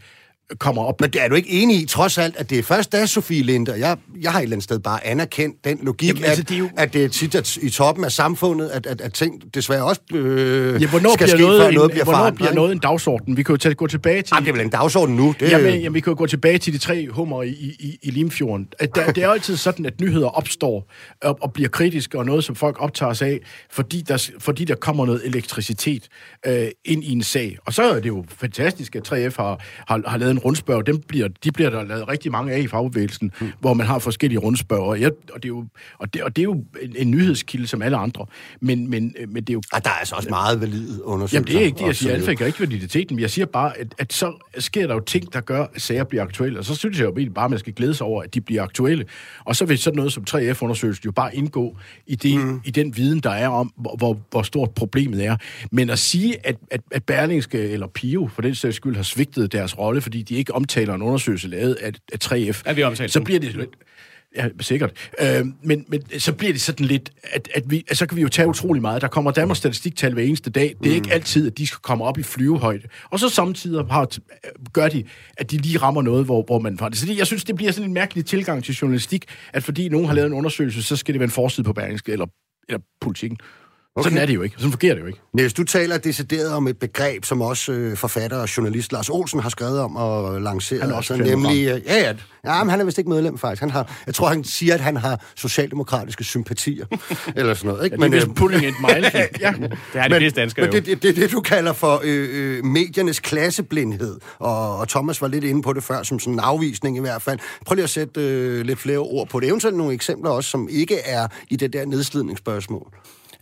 kommer op. Men er du ikke enig i, trods alt, at det er først da Sofie Linde, jeg, jeg har et eller andet sted bare anerkendt den logik, Jamen, altså, at, det er jo... at det er tit at i toppen af samfundet, at, at, at ting desværre også øh, ja, hvornår skal bliver ske, noget, før noget en, bliver Hvornår bliver noget en dagsorden? Vi kan jo tage, gå tilbage til... Jamen, det er vel en dagsorden nu? Det... Jamen, jamen, vi kan jo gå tilbage til de tre hummer i, i, i Limfjorden. At der, det er altid sådan, at nyheder opstår og, og bliver kritiske, og noget, som folk optager sig af, fordi der, fordi der kommer noget elektricitet øh, ind i en sag. Og så er det jo fantastisk, at 3F har, har, har lavet en rundspørg. Dem bliver, de bliver der lavet rigtig mange af i fagbevægelsen, mm. hvor man har for forskellige rundspørger. Jeg, og, det er jo, og, det, og det er jo en, en nyhedskilde som alle andre. Men, men, øh, men det er jo... Og der er altså også meget valide undersøgelser. Jamen, det er ikke det, jeg siger. Alfa ikke validiteten, men jeg siger bare, at, at så sker der jo ting, der gør, at sager bliver aktuelle. Og så synes jeg jo bare, at man skal glæde sig over, at de bliver aktuelle. Og så vil sådan noget som 3F-undersøgelsen jo bare indgå i, det, mm. i den viden, der er om, hvor, hvor stort problemet er. Men at sige, at, at, at Berlingske eller Pio for den sags skyld har svigtet deres rolle, fordi de ikke omtaler en undersøgelse lavet af, af 3F, ja, vi så bliver det lidt... Ja, sikkert. Øh, men, men så bliver det sådan lidt, at, at, vi, at så kan vi jo tage utrolig meget. Der kommer Danmarks statistiktal hver eneste dag. Det er mm. ikke altid, at de skal komme op i flyvehøjde. Og så samtidig har, gør de, at de lige rammer noget, hvor, hvor man... Så det, jeg synes, det bliver sådan en mærkelig tilgang til journalistik, at fordi nogen har lavet en undersøgelse, så skal det være en forside på Berlingske eller, eller politikken. Okay. Sådan er det jo ikke. Sådan fungerer det jo ikke. Niels, du taler decideret om et begreb, som også øh, forfatter og journalist Lars Olsen har skrevet om og lanceret. Han er også altså, nemlig, øh, ja, ja, ja, men han er vist ikke medlem faktisk. Han har, jeg tror, han siger, at han har socialdemokratiske sympatier. eller sådan noget. Ikke? Ja, det er men, øh, pulling it mile. ja. Det har de fleste danskere men det, det, det, det, du kalder for øh, øh, mediernes klasseblindhed. Og, og Thomas var lidt inde på det før, som sådan en afvisning i hvert fald. Prøv lige at sætte øh, lidt flere ord på det. Eventuelt nogle eksempler også, som ikke er i det der nedslidningsspørgsmål.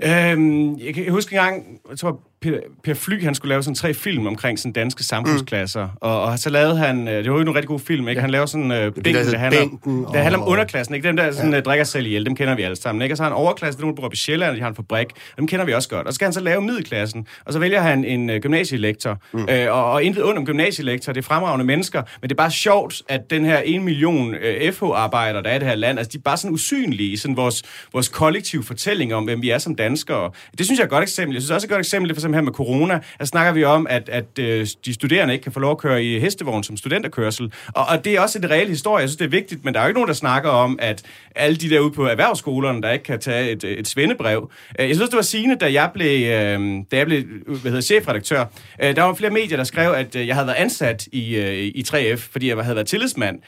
Øhm, jeg kan huske en gang, jeg tror, Per, per Fly, han skulle lave sådan tre film omkring sådan danske samfundsklasser. Mm. Og, og så lavede han, øh, det var jo en rigtig god film, ikke? Han lavede sådan uh, bænken, det, der, handler, bænken, det handler om underklassen, ikke? Dem der sådan, ja. uh, drikker selv ihjel, dem kender vi alle sammen, ikke? Og så har han overklassen, er nogen, der bor på Sjælland, de har en fabrik, dem kender vi også godt. Og så skal han så lave middelklassen, og så vælger han en uh, gymnasielektor. Mm. Uh, og, og intet under gymnasielektor, det er fremragende mennesker, men det er bare sjovt, at den her en million uh, FH-arbejdere, der er i det her land, altså de er bare sådan usynlige i sådan vores, vores kollektive fortælling om, hvem vi er som danskere. Det synes jeg er et godt eksempel. Jeg synes også et godt eksempel, det for eksempel her med corona, der snakker vi om, at, at øh, de studerende ikke kan få lov at køre i hestevogn som studenterkørsel. Og, og det er også en reel historie. Jeg synes, det er vigtigt, men der er jo ikke nogen, der snakker om, at alle de der ude på erhvervsskolerne, der ikke kan tage et, et svendebrev. Øh, jeg synes, det var sigende, da jeg blev, øh, da jeg blev hvad hedder, chefredaktør. Øh, der var flere medier, der skrev, at øh, jeg havde været ansat i, øh, i 3F, fordi jeg havde været tillidsmand.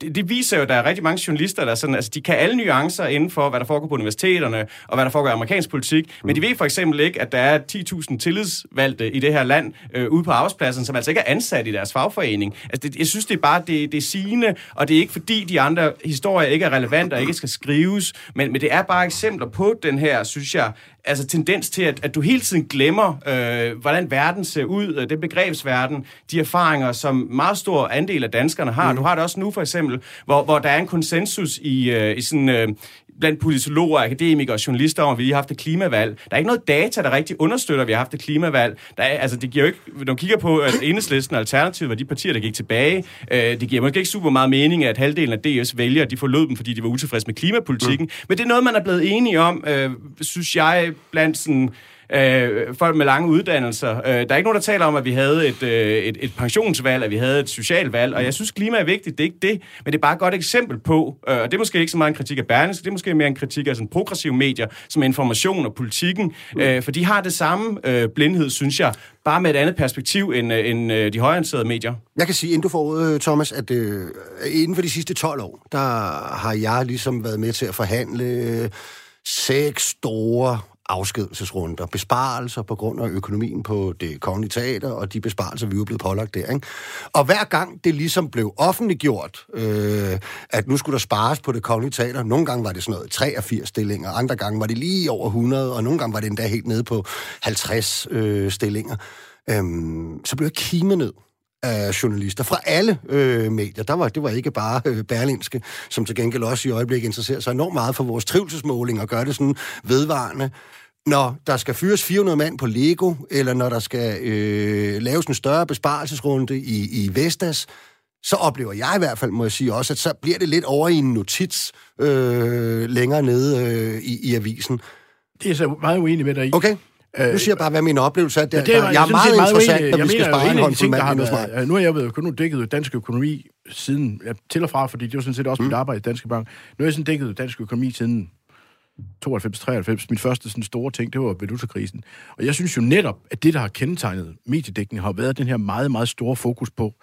Det viser jo, at der er rigtig mange journalister, der sådan, altså, de kan alle nuancer inden for, hvad der foregår på universiteterne, og hvad der foregår i amerikansk politik, men de ved for eksempel ikke, at der er 10.000 tillidsvalgte i det her land øh, ude på arbejdspladsen, som altså ikke er ansat i deres fagforening. Altså, det, jeg synes, det er bare det, det er sigende, og det er ikke fordi, de andre historier ikke er relevante og ikke skal skrives, men, men det er bare eksempler på den her, synes jeg, altså tendens til, at, at du hele tiden glemmer, øh, hvordan verden ser ud, øh, det begrebsverden, de erfaringer, som meget stor andel af danskerne har. Mm. Du har det også nu for eksempel, hvor, hvor der er en konsensus i, øh, i sådan, øh, blandt politologer, akademikere og journalister om, at vi lige har haft et klimavalg. Der er ikke noget data, der rigtig understøtter, at vi har haft et klimavalg. Der er, altså, det giver jo ikke, når man kigger på, at enhedslisten og Alternativet var de partier, der gik tilbage, øh, det giver måske ikke super meget mening, at halvdelen af DS vælger, de forlod dem, fordi de var utilfredse med klimapolitikken. Mm. Men det er noget, man er blevet enige om, øh, synes jeg, blandt sådan øh, folk med lange uddannelser. Øh, der er ikke nogen, der taler om, at vi havde et, øh, et, et pensionsvalg, at vi havde et socialt valg, og jeg synes, klima er vigtigt, det er ikke det, men det er bare et godt eksempel på, øh, og det er måske ikke så meget en kritik af Berlingske, det er måske mere en kritik af sådan progressive medier, som information og politikken, øh, for de har det samme øh, blindhed, synes jeg, bare med et andet perspektiv end, øh, end øh, de højorienterede medier. Jeg kan sige, inden du får øh, Thomas, at øh, inden for de sidste 12 år, der har jeg ligesom været med til at forhandle øh, seks store afskedelsesrunder, besparelser på grund af økonomien på det kongelige teater, og de besparelser, vi er blevet pålagt der. Ikke? Og hver gang det ligesom blev offentliggjort, øh, at nu skulle der spares på det kongelige teater, nogle gange var det sådan noget 83 stillinger, andre gange var det lige over 100, og nogle gange var det endda helt nede på 50 øh, stillinger, øh, så blev jeg kimet ned af journalister fra alle øh, medier. Der var, det var ikke bare øh, Berlinske, som til gengæld også i øjeblikket interesserer sig enormt meget for vores trivselsmåling og gør det sådan vedvarende når der skal fyres 400 mand på Lego, eller når der skal øh, laves en større besparelsesrunde i, i Vestas, så oplever jeg i hvert fald, må jeg sige også, at så bliver det lidt over i en notits øh, længere nede øh, i, i avisen. Det er så meget uenig med dig i. Okay. Nu siger jeg bare, hvad min oplevelse er. Der, det er jeg, jeg er meget, meget interessant, når vi skal spare en håndfuld mand. Nu har jeg været, nu dækket dansk økonomi siden, ja, til og fra, fordi det var sådan set også mm. mit arbejde i Danske Bank. Nu har jeg sådan dækket dansk økonomi siden 92-93, min første sådan store ting, det var valutakrisen. Og jeg synes jo netop, at det, der har kendetegnet mediedækningen, har været den her meget, meget store fokus på,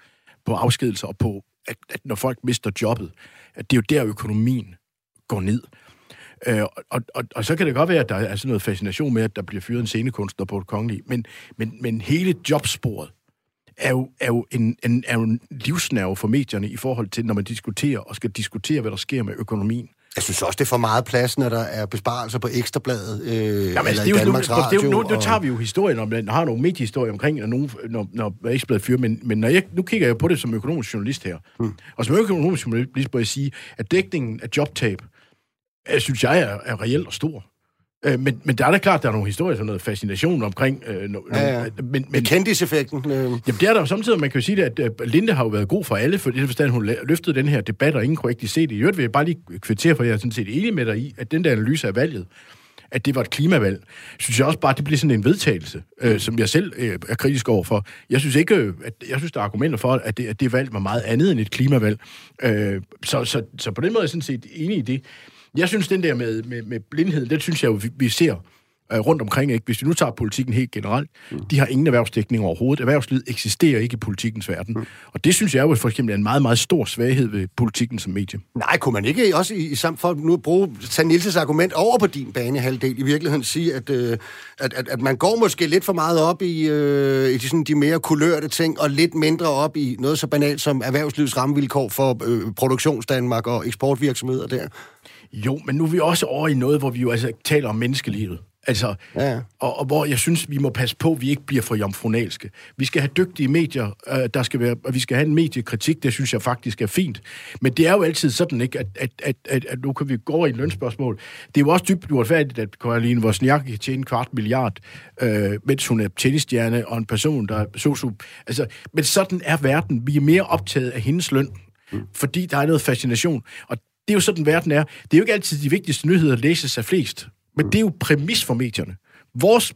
på afskedelser og på, at, at når folk mister jobbet, at det er jo der, økonomien går ned. Øh, og, og, og så kan det godt være, at der er sådan noget fascination med, at der bliver fyret en scenekunstner på et kongelige, men, men, men hele jobsporet er jo, er jo en, en, er jo en livsnerve for medierne i forhold til, når man diskuterer og skal diskutere, hvad der sker med økonomien. Jeg synes også, det er for meget plads, når der er besparelser på Ekstrabladet øh, Jamen, eller altså, det er jo, Danmarks nu, Radio. det er jo, nu, nu og- tager vi jo historien om, den har nogle mediehistorier omkring, når, nogen, når, når Ekstrabladet fyrer, men, men når jeg, nu kigger jeg på det som økonomisk journalist her. Mm. Og som økonomisk journalist må jeg sige, at dækningen af jobtab, øh, synes jeg er, er reelt og stor. Øh, men, men der er da klart, der er nogle historier, sådan noget fascination omkring... Øh, no, Ja, ja. men, men, kendiseffekten. Øh. Jamen, det er der jo samtidig, man kan jo sige, at øh, Linde har jo været god for alle, for det forstand, hun løftede den her debat, og ingen kunne rigtig se det. I øvrigt vil jeg bare lige kvittere, for jeg er sådan set enig med dig i, at den der analyse af valget, at det var et klimavalg, synes jeg også bare, at det bliver sådan en vedtagelse, øh, som jeg selv øh, er kritisk over for. Jeg synes ikke, øh, at jeg synes, der er argumenter for, at det, at det valg var meget andet end et klimavalg. Øh, så, så, så på den måde er jeg sådan set enig i det. Jeg synes, den der med, med, med blindhed, den synes jeg jo, vi, vi ser øh, rundt omkring. Ikke? Hvis vi nu tager politikken helt generelt, mm. de har ingen erhvervsdækning overhovedet. Erhvervslivet eksisterer ikke i politikens verden. Mm. Og det synes jeg jo for eksempel er en meget, meget stor svaghed ved politikken som medie. Nej, kunne man ikke også i, i samt for nu at bruge tage Nielses argument over på din banehalvdel i virkeligheden sige, at, øh, at, at, at man går måske lidt for meget op i, øh, i de, sådan, de mere kulørte ting, og lidt mindre op i noget så banalt som erhvervslivets rammevilkår for øh, produktionsdanmark og eksportvirksomheder der. Jo, men nu er vi også over i noget, hvor vi jo altså taler om menneskelivet. Altså, Ja, og, og hvor jeg synes, vi må passe på, at vi ikke bliver for jomfronalske. Vi skal have dygtige medier, øh, der skal være, og vi skal have en mediekritik, det synes jeg faktisk er fint. Men det er jo altid sådan, ikke, at, at, at, at, at nu kan vi gå over i et lønspørgsmål. Det er jo også dybt uretfærdigt, at Karoline Wozniak kan tjene en kvart milliard, øh, mens hun er tennisstjerne og en person, der er sosu. Altså, men sådan er verden. Vi er mere optaget af hendes løn, fordi der er noget fascination. Og det er jo sådan, verden er. Det er jo ikke altid de vigtigste nyheder læses af flest, men det er jo præmis for medierne. Vores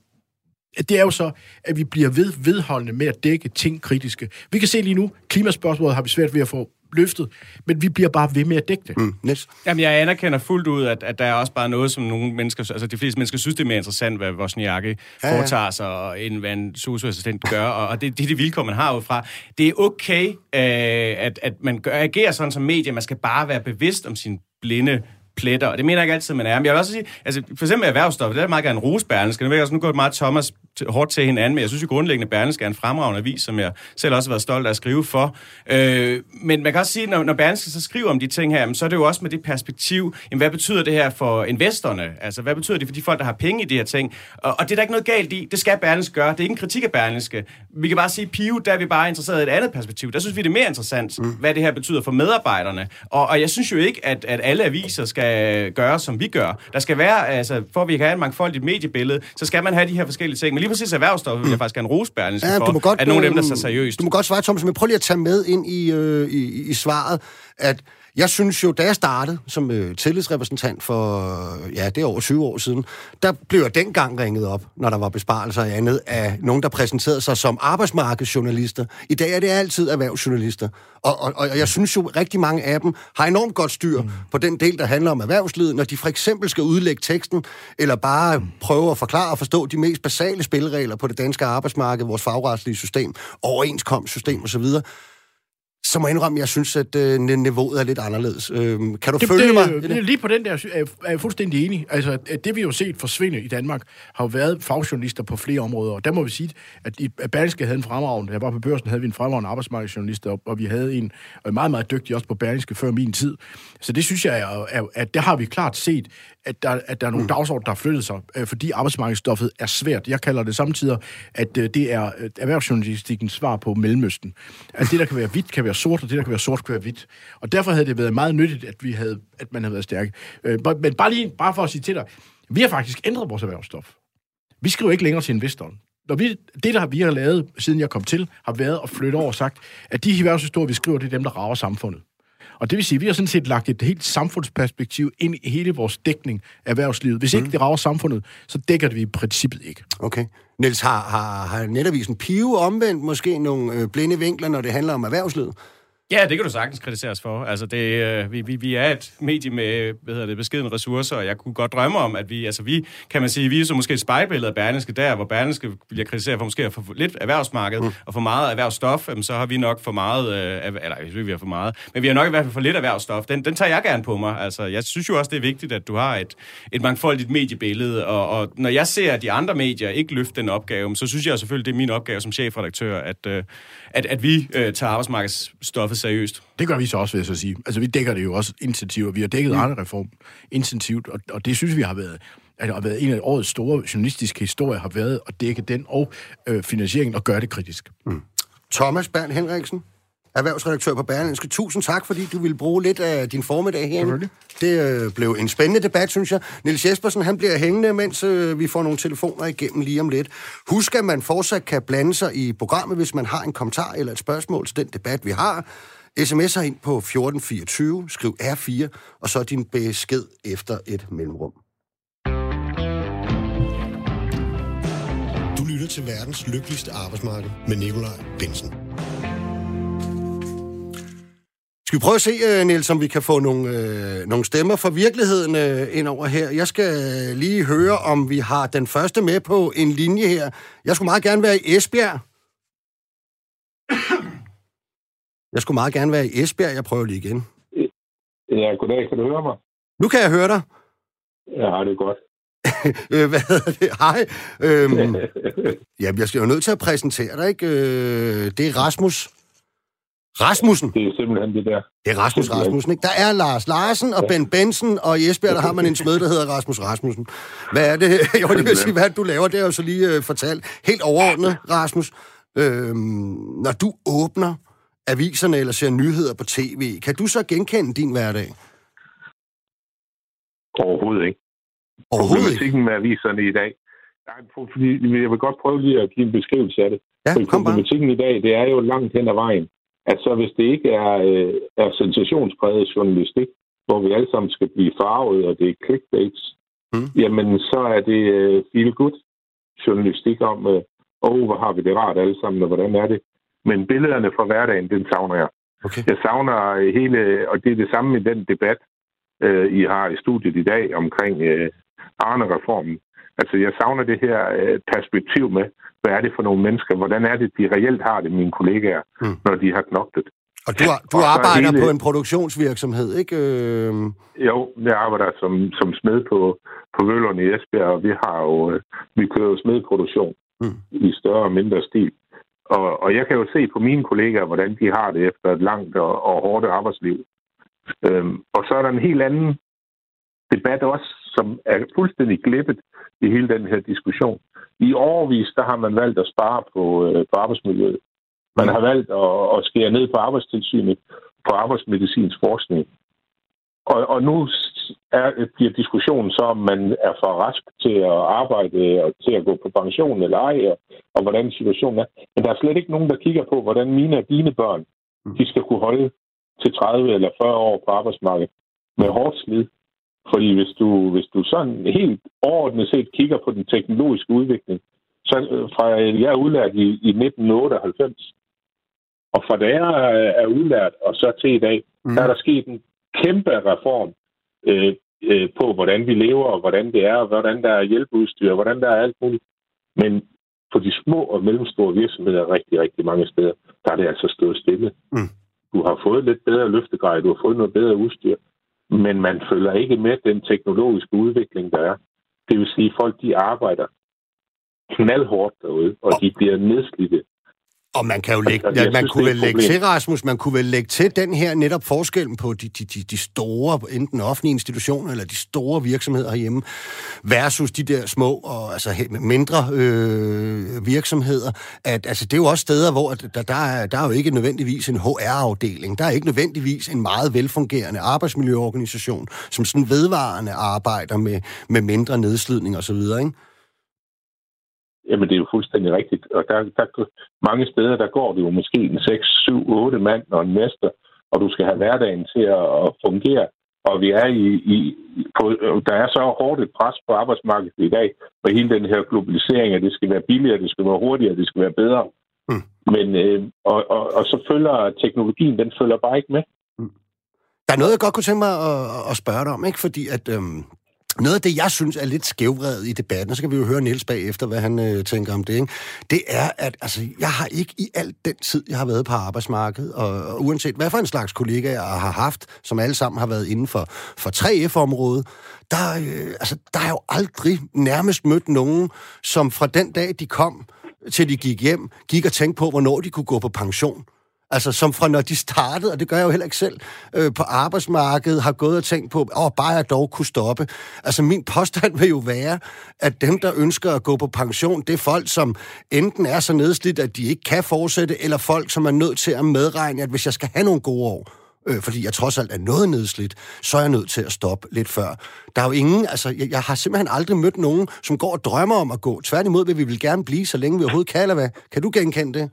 det er jo så, at vi bliver ved, vedholdende med at dække ting kritiske. Vi kan se lige nu, klimaspørgsmålet har vi svært ved at få løftet, men vi bliver bare ved med at dække det. Mm, Niels? Jamen, jeg anerkender fuldt ud, at, at der er også bare noget, som nogle mennesker, altså de fleste mennesker synes, det er mere interessant, hvad Wozniacki Ja, ja, foretager sig, end hvad en socioassistent gør, og, og det, det er de vilkår, man har udefra. Det er okay, øh, at, at man gør, agerer sådan som medie, man skal bare være bevidst om sin blinde pletter, og det mener jeg ikke altid, man er. Men jeg vil også sige, altså for eksempel erhvervsstof, det er meget gerne rose Berlingske. Nu, ved jeg også, nu går det meget Thomas hårdt til hinanden, men jeg synes jo grundlæggende, Berlingske er en fremragende avis, som jeg selv også har været stolt af at skrive for. Øh, men man kan også sige, når, når Berlingske så skriver om de ting her, jamen, så er det jo også med det perspektiv, jamen, hvad betyder det her for investorerne? Altså, hvad betyder det for de folk, der har penge i de her ting? Og, og det er der ikke noget galt i. Det skal Berlingske gøre. Det er ikke en kritik af Berlingske. Vi kan bare sige, Pio, der er vi bare interesseret i et andet perspektiv. Der synes vi, det er mere interessant, mm. hvad det her betyder for medarbejderne. Og, og jeg synes jo ikke, at, at alle aviser skal gøre, som vi gør. Der skal være, altså, for at vi kan have et mangfoldigt mediebillede, så skal man have de her forskellige ting. Men lige præcis erhvervsstof vil jeg faktisk gerne rose Berlingske Ja, for, du må godt, at nogle af dem, der tager seriøst. Du må godt svare, Thomas, men prøv lige at tage med ind i, øh, i, i svaret, at jeg synes jo, da jeg startede som øh, tillidsrepræsentant for, øh, ja, det er over 20 år siden, der blev jeg dengang ringet op, når der var besparelser og andet, af nogen, der præsenterede sig som arbejdsmarkedsjournalister. I dag er det altid erhvervsjournalister. Og, og, og jeg synes jo, rigtig mange af dem har enormt godt styr mm. på den del, der handler om erhvervslivet, når de for eksempel skal udlægge teksten, eller bare prøve at forklare og forstå de mest basale spilleregler på det danske arbejdsmarked, vores fagretslige system, overenskomstsystem osv., så må jeg indrømme, at jeg synes, at øh, niveauet er lidt anderledes. Øh, kan du Det, følge det, mig? det, det, lige på den der er jeg, er jeg fuldstændig enig. Altså, det vi jo set forsvinde i Danmark, har jo været fagjournalister på flere områder. Og der må vi sige, at i at Berlingske havde en fremragende, jeg var på børsen, havde vi en fremragende arbejdsmarkedsjournalist, og, og vi havde en og meget, meget dygtig også på Berlingske før min tid. Så det synes jeg, er, er, at der har vi klart set, at der, at der er nogle mm. dagsordner, der har flyttet sig, øh, fordi arbejdsmarkedsstoffet er svært. Jeg kalder det samtidig, at øh, det er øh, erhvervsjournalistikkens svar på Mellemøsten. At det, der kan være hvidt, kan være sort, og det, der kan være sort, kan være hvidt. Og derfor havde det været meget nyttigt, at, vi havde, at man havde været stærke. Øh, men bare, lige, bare for at sige til dig, vi har faktisk ændret vores erhvervsstof. Vi skriver ikke længere til investoren. Når vi, det, der vi har lavet, siden jeg kom til, har været at flytte over og sagt, at de erhvervshistorier, vi skriver, det er dem, der rager samfundet. Og det vil sige, at vi har sådan set lagt et helt samfundsperspektiv ind i hele vores dækning af erhvervslivet. Hvis ikke det rager samfundet, så dækker det vi i princippet ikke. Okay. Niels, har, har, har netavisen Pio omvendt måske nogle øh, blinde vinkler, når det handler om erhvervslivet? Ja, det kan du sagtens kritiseres for. Altså, det, øh, vi, vi, vi er et medie med hvad hedder det, beskeden ressourcer, og jeg kunne godt drømme om, at vi, altså vi, kan man sige, vi er så måske et spejlbillede af Berlingske der, hvor Berlingske bliver kritiseret for måske at få lidt erhvervsmarked mm. og for meget erhvervsstof, så har vi nok for meget, øh, eller jeg synes, vi har for meget, men vi har nok i hvert fald for lidt erhvervsstof. Den, den tager jeg gerne på mig. Altså, jeg synes jo også, det er vigtigt, at du har et, et mangfoldigt mediebillede, og, og når jeg ser, at de andre medier ikke løfter den opgave, så synes jeg selvfølgelig, det er min opgave som chefredaktør, at, øh, at, at vi øh, tager arbejdsmarkedsstoffet seriøst. Det gør vi så også, vil jeg så sige. Altså, vi dækker det jo også intensivt. Vi har dækket mm. andre reform intensivt, og, og det synes vi har været at har været en af årets store journalistiske historier, har været at dække den og øh, finansieringen og gøre det kritisk. Mm. Thomas Bernd Henriksen, erhvervsredaktør på Berlingske. Tusind tak, fordi du ville bruge lidt af din formiddag herinde. Det øh, blev en spændende debat, synes jeg. Niels Jespersen, han bliver hængende, mens øh, vi får nogle telefoner igennem lige om lidt. Husk, at man fortsat kan blande sig i programmet, hvis man har en kommentar eller et spørgsmål til den debat, vi har. SMS'er ind på 1424, skriv R4, og så din besked efter et mellemrum. Du lytter til verdens lykkeligste arbejdsmarked med Nikolaj Bensen. Skal vi prøve at se, uh, Niels, om vi kan få nogle, uh, nogle stemmer fra virkeligheden uh, ind over her. Jeg skal lige høre, om vi har den første med på en linje her. Jeg skulle meget gerne være i Esbjerg. Jeg skulle meget gerne være i Esbjerg. Jeg prøver lige igen. Ja, goddag. Kan du høre mig? Nu kan jeg høre dig. Ja, det er godt. Hvad hedder det? Hej. Øhm, ja, jeg skal jo nødt til at præsentere dig, ikke? Det er Rasmus. Rasmussen. Det er simpelthen det der. Det er Rasmus Rasmussen, ikke? Der er Lars Larsen og ja. Ben Benson, og i Esbjerg, der har man en smed, der hedder Rasmus Rasmussen. Hvad er det? Jeg vil sige, hvad du laver, det er jo så lige uh, fortalt. Helt overordnet, Rasmus. Øhm, når du åbner aviserne eller ser nyheder på tv, kan du så genkende din hverdag? Overhovedet ikke. Overhovedet ikke? med aviserne i dag. Nej, fordi jeg vil godt prøve lige at give en beskrivelse af det. Ja, kom bare. i dag, det er jo langt hen ad vejen at så hvis det ikke er, øh, er sensationspræget journalistik, hvor vi alle sammen skal blive farvet, og det er clickbaits, mm. jamen så er det øh, feel good journalistik om, øh, oh, hvor har vi det rart alle sammen, og hvordan er det? Men billederne fra hverdagen, den savner jeg. Okay. Jeg savner hele, og det er det samme i den debat, øh, I har i studiet i dag omkring øh, Arne-reformen. Altså, jeg savner det her øh, perspektiv med, hvad er det for nogle mennesker? Hvordan er det, de reelt har det, mine kollegaer, mm. når de har knoklet? Og du, du og arbejder hele... på en produktionsvirksomhed, ikke? Øh... Jo, jeg arbejder som, som smed på, på Vøllerne i Esbjerg, og vi har jo, øh, vi kører jo smedproduktion mm. i større og mindre stil. Og, og jeg kan jo se på mine kollegaer, hvordan de har det efter et langt og, og hårdt arbejdsliv. Øhm, og så er der en helt anden debat også, som er fuldstændig glippet i hele den her diskussion. I overvis, der har man valgt at spare på, øh, på arbejdsmiljøet. Man har valgt at, at skære ned på arbejdstilsynet, på arbejdsmedicinsk forskning. Og, og nu er, bliver diskussionen så, om man er for rask til at arbejde og til at gå på pension eller ej, og, og hvordan situationen er. Men der er slet ikke nogen, der kigger på, hvordan mine og dine børn, de skal kunne holde til 30 eller 40 år på arbejdsmarkedet med hårdt slid. Fordi hvis du, hvis du sådan helt overordnet set kigger på den teknologiske udvikling, så øh, fra jeg er udlært i, i 1998, og fra da jeg er udlært og så til i dag, mm. der er der sket en kæmpe reform øh, øh, på, hvordan vi lever, og hvordan det er, og hvordan der er hjælpeudstyr, og hvordan der er alt muligt. Men på de små og mellemstore virksomheder rigtig, rigtig mange steder, der er det altså stået stille. Mm. Du har fået lidt bedre løftegrej, du har fået noget bedre udstyr, men man følger ikke med den teknologiske udvikling, der er. Det vil sige, at folk de arbejder knaldhårdt derude, og de bliver nedslidte og man kan jo lægge, altså, man synes, kunne vel lægge til, Rasmus, man kunne vel lægge til den her netop forskellen på de, de, de, de store, enten offentlige institutioner eller de store virksomheder herhjemme, versus de der små og altså mindre øh, virksomheder. At, altså, det er jo også steder, hvor der, der, er, der er jo ikke nødvendigvis en HR-afdeling. Der er ikke nødvendigvis en meget velfungerende arbejdsmiljøorganisation, som sådan vedvarende arbejder med, med mindre nedslidning osv., ikke? Jamen, det er jo fuldstændig rigtigt. Og der, der mange steder, der går det jo måske en 6, 7, 8 mand og en mester, og du skal have hverdagen til at fungere. Og vi er i, i på, der er så hårdt et pres på arbejdsmarkedet i dag, for hele den her globalisering, at det skal være billigere, det skal være hurtigere, det skal være bedre. Mm. Men, øh, og, og, og så følger teknologien, den følger bare ikke med. Mm. Der er noget, jeg godt kunne tænke mig at, at spørge dig om, ikke? fordi at, øhm, noget af det, jeg synes er lidt skævvredet i debatten, og så kan vi jo høre Niels bagefter, hvad han øh, tænker om det, ikke? det er, at altså, jeg har ikke i al den tid, jeg har været på arbejdsmarkedet, og, og uanset hvad for en slags kollega jeg har haft, som alle sammen har været inden for, for 3F-området, der, øh, altså, der er jo aldrig nærmest mødt nogen, som fra den dag, de kom, til de gik hjem, gik og tænkte på, hvornår de kunne gå på pension. Altså som fra når de startede, og det gør jeg jo heller ikke selv, øh, på arbejdsmarkedet, har gået og tænkt på, åh, bare jeg dog kunne stoppe. Altså min påstand vil jo være, at dem, der ønsker at gå på pension, det er folk, som enten er så nedslidt, at de ikke kan fortsætte, eller folk, som er nødt til at medregne, at hvis jeg skal have nogle gode år, øh, fordi jeg trods alt er noget nedslidt, så er jeg nødt til at stoppe lidt før. Der er jo ingen, altså jeg, jeg har simpelthen aldrig mødt nogen, som går og drømmer om at gå. Tværtimod vil vi vil gerne blive, så længe vi overhovedet kan, eller hvad? Kan du genkende det?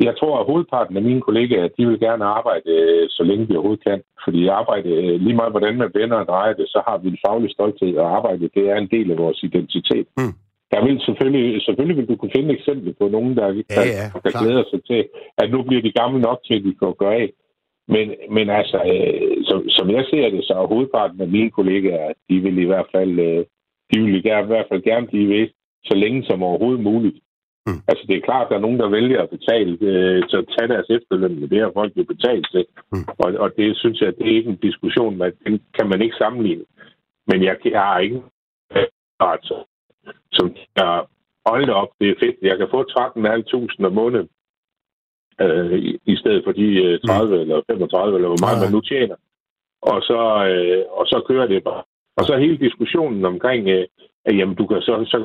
Jeg tror, at hovedparten af mine kollegaer, de vil gerne arbejde, øh, så længe de overhovedet kan. Fordi arbejde, øh, lige meget hvordan man vender og drejer det, så har vi en faglig stolthed, og arbejde, det er en del af vores identitet. Mm. Der vil selvfølgelig, selvfølgelig vil du kunne finde eksempler på nogen, der, ja, ja, der, der glæder sig til, at nu bliver de gamle nok til, at de kan gøre af. Men, men altså, øh, som, som jeg ser det, så er hovedparten af mine kollegaer, de vil i hvert fald, de vil i hvert fald gerne blive ved, så længe som overhovedet muligt. Mm. Altså, det er klart, at der er nogen, der vælger at betale øh, til at tage deres efterløn, men det har folk jo betalt til. Mm. Og, og det synes jeg, det er ikke en diskussion, man, den kan man ikke sammenligne. Men jeg, jeg har ikke altså, som jeg holdt op, det er fedt. Jeg kan få 13.500 om måneden, øh, i, i stedet for de 30 mm. eller 35, eller hvor meget ja. man nu tjener. Og så, øh, og så kører det bare. Og så hele diskussionen omkring, øh, at jamen, du kan så, så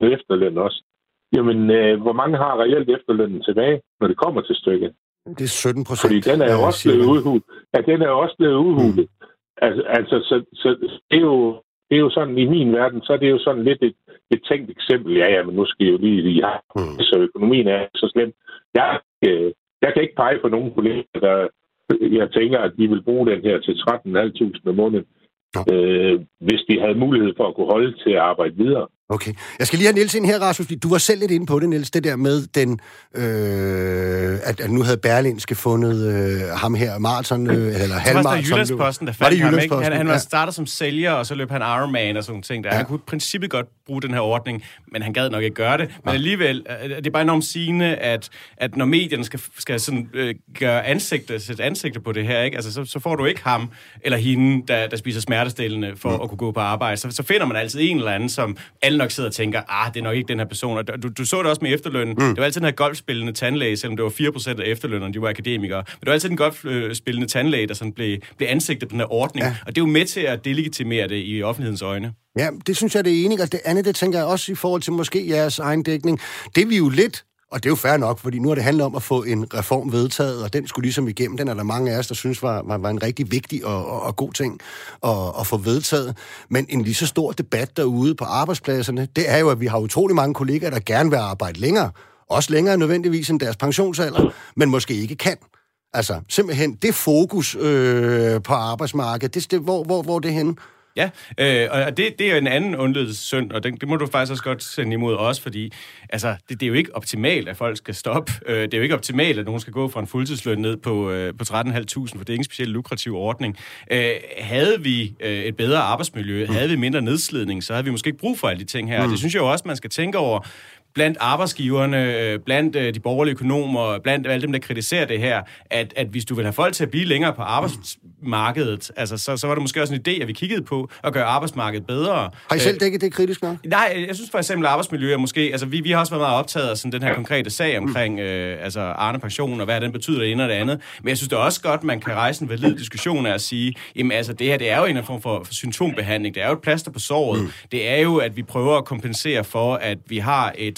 efterløn også. Jamen, øh, hvor mange har reelt efterlønnen tilbage, når det kommer til stykket? Det er 17 procent. Fordi den er jo også blevet udhulet. Ja, den er også blevet udhulet. Mm. Altså, altså så, så det, er jo, det er jo sådan, i min verden, så er det jo sådan lidt et, et tænkt eksempel. Ja, ja, men nu skal jeg jo lige, lige have, mm. så økonomien er så slem. Jeg, øh, jeg kan ikke pege på nogen kolleger, der jeg tænker, at de vil bruge den her til 13.500 om måneden, ja. øh, hvis de havde mulighed for at kunne holde til at arbejde videre. Okay. Jeg skal lige have Niels ind her, Rasmus, fordi du var selv lidt inde på det, Niels, det der med, den, øh, at, at nu havde Berlinske fundet øh, ham her, Martin, øh, eller Halmar. Det var Jyllandsposten, der fandt ham, ikke? Han, han var startet som sælger, og så løb han Ironman og sådan ting der. Ja. Han kunne i princippet godt bruge den her ordning, men han gad nok ikke gøre det. Men ja. alligevel, øh, det er bare enormt sigende, at, at når medierne skal, skal sådan, øh, gøre ansigter, sætte ansigter på det her, ikke? Altså, så, så får du ikke ham eller hende, der, der spiser smertestillende for mm. at kunne gå på arbejde. Så, så finder man altid en eller anden, som alle nok sidder og tænker, ah, det er nok ikke den her person. Og du, du så det også med efterlønnen. Mm. Det var altid den her golfspillende tandlæge, selvom det var 4% af efterlønnerne, de var akademikere. Men det var altid den golfspillende tandlæge, der sådan blev, blev ansigtet på den her ordning. Ja. Og det er jo med til at delegitimere det i offentlighedens øjne. Ja, det synes jeg, det er enig. Og det andet, det tænker jeg også i forhold til måske jeres egen dækning. Det vi jo lidt og det er jo fair nok, fordi nu har det handlet om at få en reform vedtaget, og den skulle ligesom igennem. Den er der mange af os, der synes var, var, var en rigtig vigtig og, og, og god ting at, at få vedtaget. Men en lige så stor debat derude på arbejdspladserne, det er jo, at vi har utrolig mange kollegaer, der gerne vil arbejde længere. Også længere nødvendigvis end deres pensionsalder, men måske ikke kan. Altså simpelthen det fokus øh, på arbejdsmarkedet, det, det, hvor, hvor, hvor er det henne? Ja, øh, og det, det er jo en anden undledet synd, og det, det må du faktisk også godt sende imod os, fordi altså, det, det er jo ikke optimalt, at folk skal stoppe. Øh, det er jo ikke optimalt, at nogen skal gå fra en fuldtidsløn ned på, øh, på 13.500, for det er ikke en specielt lukrativ ordning. Øh, havde vi øh, et bedre arbejdsmiljø, mm. havde vi mindre nedslidning, så havde vi måske ikke brug for alle de ting her. Mm. Det synes jeg jo også, man skal tænke over blandt arbejdsgiverne, øh, blandt øh, de borgerlige økonomer, blandt alle dem, der kritiserer det her, at, at hvis du vil have folk til at blive længere på arbejdsmarkedet, altså, så, så var det måske også en idé, at vi kiggede på at gøre arbejdsmarkedet bedre. Har I selv øh, dækket det kritisk nok? Nej, jeg synes for eksempel, arbejdsmiljø er måske... Altså, vi, vi har også været meget optaget af sådan, den her konkrete sag omkring mm. øh, altså, Arne Pension, og hvad den betyder det ene og det andet. Men jeg synes det er også godt, man kan rejse en valid diskussion af at sige, jamen altså, det her det er jo en form for, for symptombehandling. Det er jo et plaster på såret. Mm. Det er jo, at vi prøver at kompensere for, at vi har et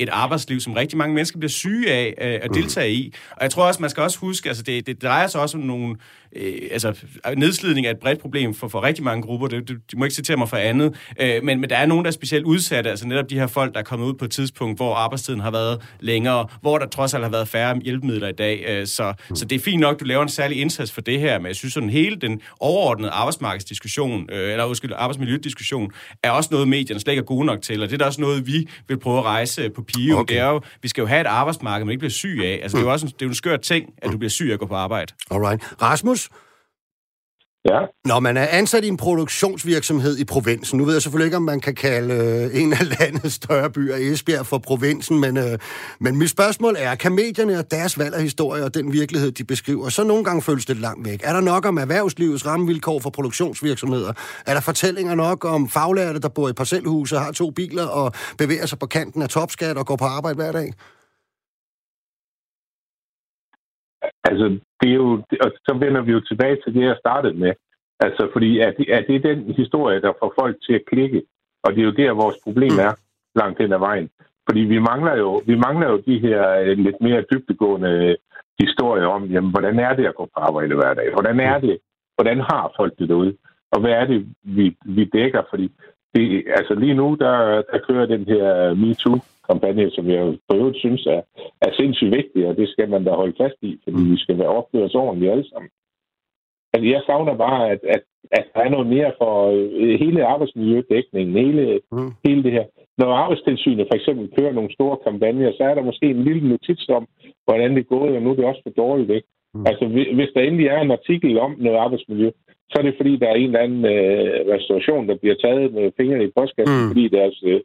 et arbejdsliv, som rigtig mange mennesker bliver syge af øh, at deltage i. Og jeg tror også, man skal også huske, altså det, det drejer sig også om nogle øh, altså nedslidning er et bredt problem for, for rigtig mange grupper. Det, du, du må ikke citere mig for andet. Øh, men, men der er nogen, der er specielt udsatte. Altså netop de her folk, der er kommet ud på et tidspunkt, hvor arbejdstiden har været længere, hvor der trods alt har været færre hjælpemidler i dag. Øh, så, mm. så det er fint nok, du laver en særlig indsats for det her, men jeg synes sådan hele den overordnede arbejdsmarkedsdiskussion, øh, eller undskyld, arbejdsmiljødiskussion, er også noget, medierne slet ikke er gode nok til, og det er da også noget, vi vil prøve at rejse på PIO. Okay. Det er jo, vi skal jo have et arbejdsmarked, man ikke bliver syg af. Altså, mm. det er jo også en, det er jo en skør ting, at du bliver syg af at gå på arbejde. Alright. Rasmus, Ja. Når man er ansat i en produktionsvirksomhed i provinsen, nu ved jeg selvfølgelig ikke, om man kan kalde øh, en af landets større byer, Esbjerg, for provinsen, men, øh, men mit spørgsmål er, kan medierne og deres valg af historie og den virkelighed, de beskriver, så nogle gange føles det langt væk? Er der nok om erhvervslivets rammevilkår for produktionsvirksomheder? Er der fortællinger nok om faglærte, der bor i parcelhuse har to biler og bevæger sig på kanten af topskat og går på arbejde hver dag? Altså, det er jo, og så vender vi jo tilbage til det, jeg startede med. Altså, fordi er det, er det den historie, der får folk til at klikke? Og det er jo der, vores problem er langt hen ad vejen. Fordi vi mangler jo, vi mangler jo de her øh, lidt mere dybtegående historier om, jamen, hvordan er det at gå på arbejde hver dag? Hvordan er det? Hvordan har folk det derude? Og hvad er det, vi, vi dækker? Fordi det, altså lige nu, der, der kører den her MeToo kampagne, som jeg på øvrigt synes er, er sindssygt vigtig, og det skal man da holde fast i, fordi vi skal være opført os ordentligt alle sammen. Altså, jeg savner bare, at, at, at der er noget mere for øh, hele arbejdsmiljødækningen, hele, mm. hele det her. Når arbejdstilsynet for eksempel kører nogle store kampagner, så er der måske en lille notits om, hvordan det er gået, og nu er det også for dårligt, ikke? Mm. Altså, hvis der endelig er en artikel om noget arbejdsmiljø, så er det fordi, der er en eller anden øh, restauration, der bliver taget med fingrene i postkassen, mm. fordi deres, øh,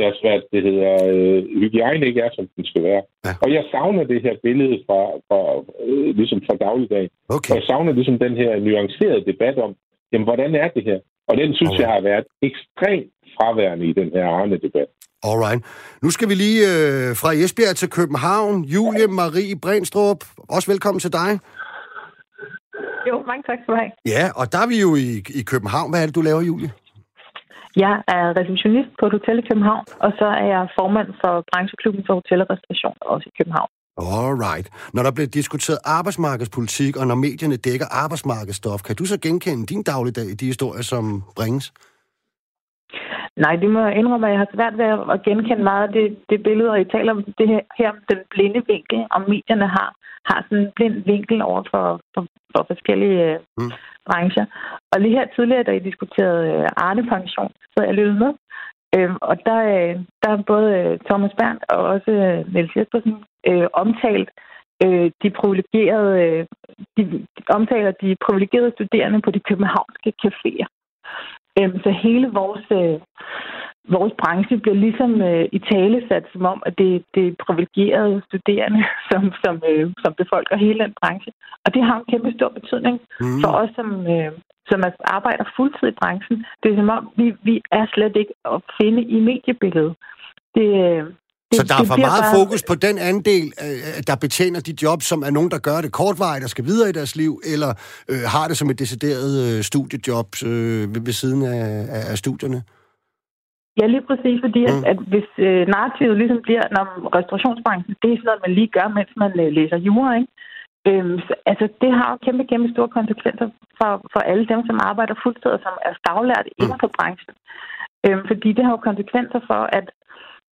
deres hvad det hedder, øh, hygiejne ikke er, som den skal være. Ja. Og jeg savner det her billede fra, fra øh, ligesom fra dagligdagen. Okay. Og jeg savner ligesom den her nuancerede debat om, jamen, hvordan er det her? Og den synes okay. jeg har været ekstremt fraværende i den her Arne-debat. Alright. Nu skal vi lige øh, fra Esbjerg til København. Julie Marie Brænstrup, også velkommen til dig. Jo, mange tak skal du have. Ja, og der er vi jo i, i København. Hvad er det, du laver, Julie? Jeg er receptionist på et hotel i København, og så er jeg formand for brancheklubben for hotel og restauration, også i København. Alright. Når der bliver diskuteret arbejdsmarkedspolitik, og når medierne dækker arbejdsmarkedsstof, kan du så genkende din dagligdag i de historier, som bringes? Nej, det må jeg indrømme, at jeg har svært ved at genkende meget af det, det billede, og I taler om det her, her den blinde vinkel, om medierne har, har sådan en blind vinkel over for, for, for forskellige øh, mm. brancher. Og lige her tidligere, da I diskuterede øh, Arne-pension, så jeg lyttede med, øh, og der, øh, der er både Thomas Berndt og også Niels Jespersen øh, omtalt øh, de privilegerede, de, de omtaler de privilegerede studerende på de københavnske caféer. Øhm, så hele vores, øh, vores branche bliver ligesom øh, i tale sat som om, at det, det er privilegerede studerende, som, som, øh, som befolker hele den branche. Og det har en kæmpe stor betydning mm. for os, som, øh, som arbejder fuldtid i branchen. Det er som om, vi, vi er slet ikke at finde i mediebilledet. Det, øh, det, så der er for meget bare... fokus på den andel, øh, der betjener de jobs, som er nogen, der gør det kortvarigt og skal videre i deres liv, eller øh, har det som et decideret øh, studiejob øh, ved, ved siden af, af, studierne? Ja, lige præcis, fordi mm. at, at hvis øh, narrativet ligesom bliver, når restaurationsbranchen, det er sådan noget, man lige gør, mens man øh, læser jura, ikke? Øhm, så, altså, det har jo kæmpe, kæmpe store konsekvenser for, for alle dem, som arbejder fuldtid og som er stavlærte mm. inden for branchen. Øhm, fordi det har jo konsekvenser for, at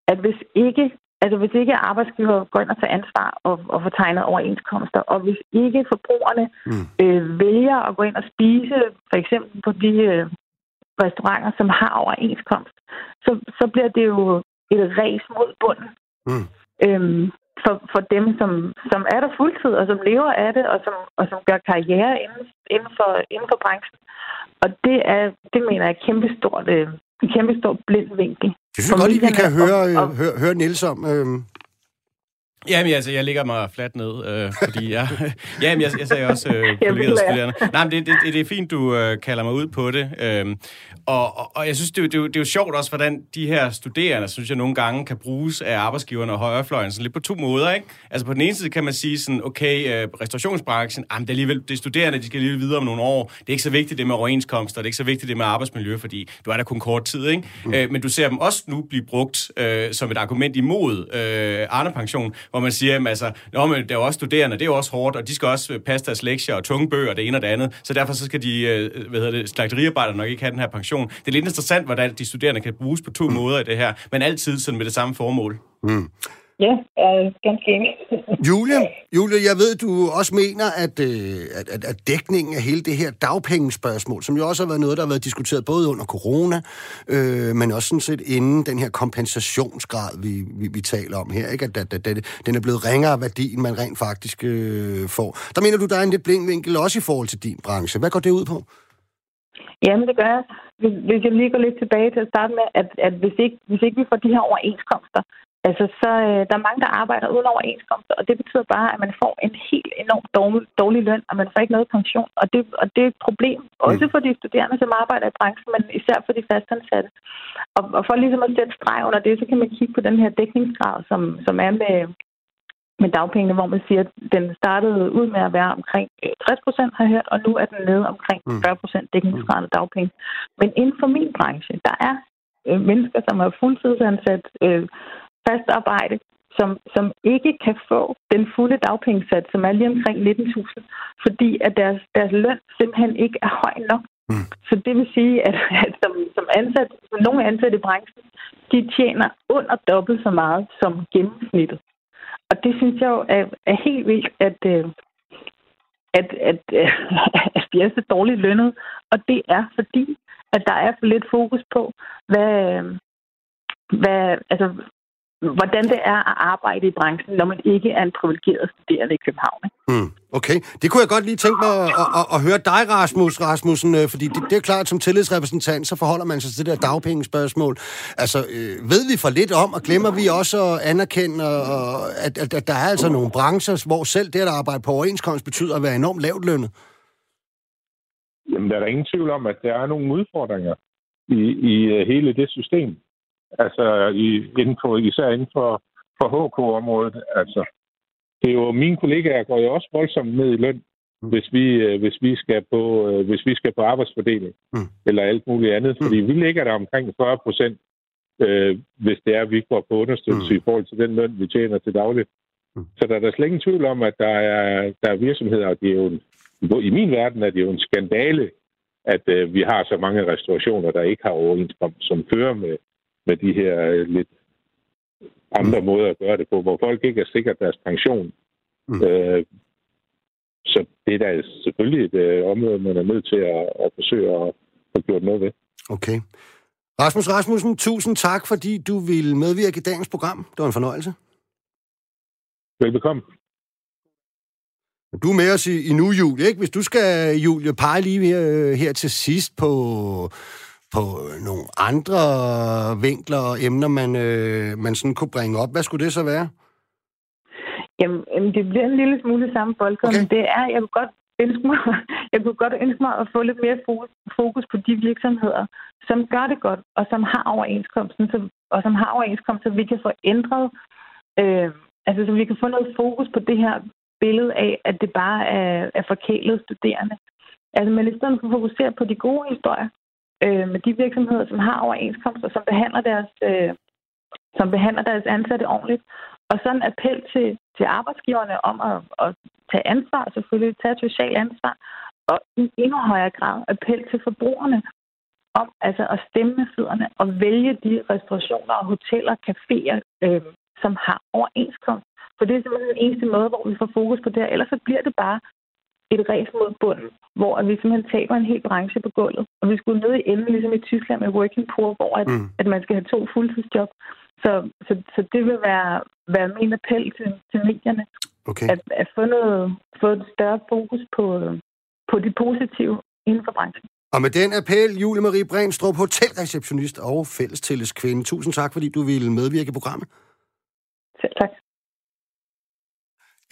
at hvis ikke Altså hvis ikke arbejdsgiver går ind og tager ansvar og, og får tegnet overenskomster, og hvis ikke forbrugerne mm. øh, vælger at gå ind og spise, for eksempel på de øh, restauranter, som har overenskomst, så, så bliver det jo et ræs mod bunden mm. øhm, for, for dem, som, som er der fuldtid, og som lever af det, og som, og som gør karriere inden, inden, for, inden for branchen. Og det er, det mener jeg, er kæmpestort øh, en kæmpe stor blind vinkel. Det synes jeg godt, at vi kan høre, og, øh, høre, høre Niels om. Øh. Jamen, altså, jeg ligger mig fladt ned, øh, fordi jeg... jamen, jeg, jeg sagde også øh, kollegaer studerende. Nej, men det, det, det er fint, du øh, kalder mig ud på det. Øh, og, og, og jeg synes, det, det, det er jo sjovt også, hvordan de her studerende, synes jeg, nogle gange kan bruges af arbejdsgiverne og højrefløjen sådan lidt på to måder, ikke? Altså, på den ene side kan man sige sådan, okay, øh, restaurationsbranchen, jamen, det er alligevel, det er studerende, de skal alligevel videre om nogle år. Det er ikke så vigtigt det med overenskomster, det er ikke så vigtigt det med arbejdsmiljø, fordi du er der kun kort tid, ikke? Mm. Øh, men du ser dem også nu blive brugt øh, som et argument imod øh, Arne-pension, hvor man siger, at altså, Nå, men der er også studerende, det er jo også hårdt, og de skal også passe deres lektier og tunge bøger, det ene og det andet, så derfor så skal de, øh, hvad hedder det, slagteriarbejdere nok ikke have den her pension. Det er lidt interessant, hvordan de studerende kan bruges på to mm. måder i det her, men altid sådan med det samme formål. Mm. Ja, jeg er ganske enig. Julie, Julie, jeg ved, du også mener, at, øh, at, at, at dækningen af hele det her dagpengespørgsmål, som jo også har været noget, der har været diskuteret både under corona, øh, men også sådan set inden den her kompensationsgrad, vi, vi, vi taler om her, ikke? At, at, at, at den er blevet ringere værdi, end man rent faktisk øh, får. Der mener du, der er en lidt blind vinkel også i forhold til din branche. Hvad går det ud på? Jamen, det gør jeg. Hvis jeg lige går lidt tilbage til at starte med, at, at hvis, ikke, hvis ikke vi får de her overenskomster, Altså, så øh, der er mange, der arbejder uden overenskomster, og det betyder bare, at man får en helt enormt dårlig, dårlig løn, og man får ikke noget pension. Og det, og det er et problem, også mm. for de studerende, som arbejder i branchen, men især for de fastansatte. Og, og for ligesom at sætte streg under det, så kan man kigge på den her dækningsgrad, som, som er med, med dagpengene, hvor man siger, at den startede ud med at være omkring 60 øh, procent, har jeg hørt, og nu er den nede omkring 40 mm. procent dækningsgrad af dagpenge. Men inden for min branche, der er øh, mennesker, som er fuldtidsansat, øh, fast arbejde, som, som ikke kan få den fulde dagpengesats, som er lige omkring 19.000, fordi at deres, deres løn simpelthen ikke er høj nok. Mm. Så det vil sige, at, at som, som, ansat, som nogle ansatte i branchen, de tjener under dobbelt så meget som gennemsnittet. Og det synes jeg jo er, er helt vildt, at, øh, at, at, at de er så dårligt lønnet. Og det er fordi, at der er for lidt fokus på, hvad, hvad, altså, hvordan det er at arbejde i branchen, når man ikke er en privilegeret studerende i København. Mm, okay, det kunne jeg godt lige tænke mig at, at, at, at høre dig, Rasmus Rasmussen, øh, fordi det, det er klart, at som tillidsrepræsentant, så forholder man sig til det der dagpengespørgsmål. Altså, øh, ved vi for lidt om, og glemmer vi også at anerkende, og, at, at, at der er altså nogle brancher, hvor selv det at arbejde på overenskomst betyder at være enormt lavt lønnet? Jamen, der er ingen tvivl om, at der er nogle udfordringer i, i øh, hele det system. Altså i, inden for, især inden for, for HK-området. Altså, det er jo, mine kollegaer går jo også voldsomt ned i løn, mm. hvis vi, øh, hvis vi skal på, øh, hvis vi skal på arbejdsfordeling mm. eller alt muligt andet. Fordi mm. vi ligger der omkring 40 procent, øh, hvis det er, at vi går på understøttelse mm. i forhold til den løn, vi tjener til dagligt. Mm. Så der er der slet ingen tvivl om, at der er, der er virksomheder, og det er jo en, i min verden er det jo en skandale, at øh, vi har så mange restaurationer, der ikke har overenskomst, som fører med, med de her øh, lidt andre mm. måder at gøre det på, hvor folk ikke er sikret deres pension. Mm. Øh, så det er da selvfølgelig et øh, område, man er nødt til at, at forsøge at få gjort noget ved. Okay. Rasmus Rasmussen, tusind tak, fordi du ville medvirke i dagens program. Det var en fornøjelse. Velbekomme. Du er med os i, i nu, Julie, ikke? Hvis du skal, Julie, pege lige her, her til sidst på på nogle andre vinkler og emner, man, øh, man sådan kunne bringe op. Hvad skulle det så være? Jamen, det bliver en lille smule samme folk, okay. men det er, jeg kunne godt ønske mig, jeg kunne godt ønske mig at få lidt mere fokus på de virksomheder, som gør det godt, og som har overenskomsten, så, og som har overenskomst, så vi kan få ændret, øh, altså så vi kan få noget fokus på det her billede af, at det bare er, er forkælet studerende. Altså, men i stedet for at fokusere på de gode historier, øh, med de virksomheder, som har overenskomster, som behandler deres, øh, som behandler deres ansatte ordentligt. Og sådan en appel til, til arbejdsgiverne om at, at tage ansvar, selvfølgelig tage et socialt ansvar, og i endnu højere grad appel til forbrugerne om altså at stemme med fødderne og vælge de restaurationer og hoteller, caféer, øh, som har overenskomst. For det er simpelthen den eneste måde, hvor vi får fokus på det her. Ellers så bliver det bare et ræs mod bunden, hvor vi simpelthen taber en hel branche på gulvet. Og vi skulle ned i enden, ligesom i Tyskland med working poor, hvor at, mm. at man skal have to fuldtidsjob. Så, så, så det vil være, være min appel til, til medierne. Okay. At, at få, noget, få et større fokus på, på det positive inden for branchen. Og med den appel, Julie Marie Bremstrup, hotelreceptionist og fællestilleskvinde. Tusind tak, fordi du ville medvirke i programmet. Selv tak.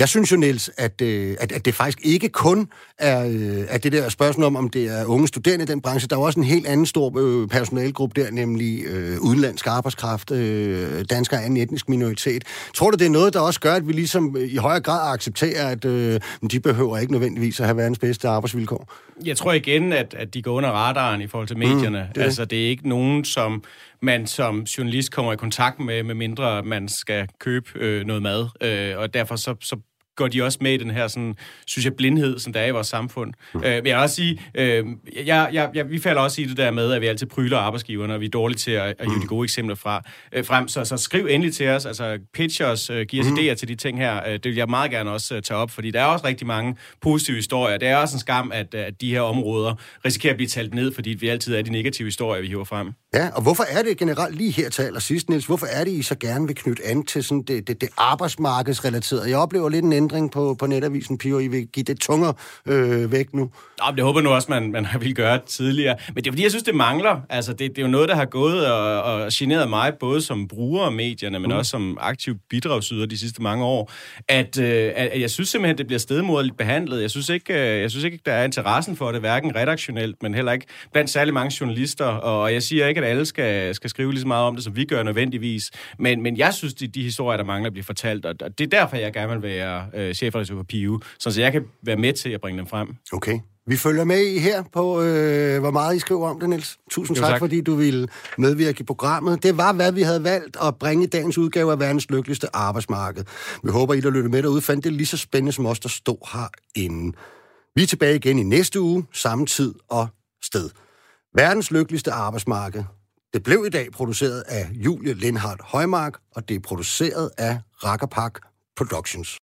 Jeg synes jo, Niels, at, øh, at, at det faktisk ikke kun er øh, at det der spørgsmål om, om det er unge studerende i den branche. Der er også en helt anden stor øh, personalgruppe der, nemlig øh, udenlandsk arbejdskraft, øh, danskere af en etnisk minoritet. Tror du, det er noget, der også gør, at vi ligesom i højere grad accepterer, at øh, de behøver ikke nødvendigvis at have verdens bedste arbejdsvilkår? Jeg tror igen, at, at de går under radaren i forhold til medierne. Mm, det. Altså, det er ikke nogen, som man som journalist kommer i kontakt med, med mindre man skal købe øh, noget mad. Øh, og derfor så, så går de også med i den her, sådan, synes jeg, blindhed, som der er i vores samfund. Mm. Øh, men jeg vil også sige, øh, jeg, jeg, jeg, vi falder også i det der med, at vi altid pryler arbejdsgiverne, og vi er dårlige til at, at hive de gode eksempler fra, øh, frem. Så, så skriv endelig til os, altså pitch os, øh, giv os mm. idéer til de ting her. Øh, det vil jeg meget gerne også øh, tage op, fordi der er også rigtig mange positive historier. Det er også en skam, at, at de her områder risikerer at blive talt ned, fordi vi altid er de negative historier, vi hiver frem. Ja, og hvorfor er det generelt lige her til allersidst, Niels, hvorfor er det, I så gerne vil knytte an til sådan det, det, det arbejdsmarkedsrelaterede? Jeg oplever lidt en ændring på, på netavisen, Pio, I vil give det tunger øh, væk nu. Ja, det håber nu også, man, man vil gøre tidligere. Men det er fordi, jeg synes, det mangler. Altså, det, det er jo noget, der har gået og, og generet mig, både som bruger af medierne, men mm. også som aktiv bidragsyder de sidste mange år, at, øh, at jeg synes simpelthen, det bliver stedmoderligt behandlet. Jeg synes, ikke, øh, jeg synes ikke, der er interessen for det, hverken redaktionelt, men heller ikke blandt særlig mange journalister. Og jeg siger ikke, at alle skal, skal skrive lige så meget om det, som vi gør nødvendigvis. Men, men jeg synes, de, de historier, der mangler, bliver fortalt, og det er derfor, jeg gerne vil være øh, chefredaktør på Piu, så jeg kan være med til at bringe dem frem. Okay. Vi følger med i her på, øh, hvor meget I skriver om det, Niels. Tusind tak, tak, fordi du ville medvirke i programmet. Det var, hvad vi havde valgt at bringe dagens udgave af verdens lykkeligste arbejdsmarked. Vi håber, I der lytter med derude, fandt det lige så spændende som os, der stod herinde. Vi er tilbage igen i næste uge, samme tid og sted. Verdens lykkeligste arbejdsmarked. Det blev i dag produceret af Julie Lindhardt Højmark, og det er produceret af Rakkerpak Productions.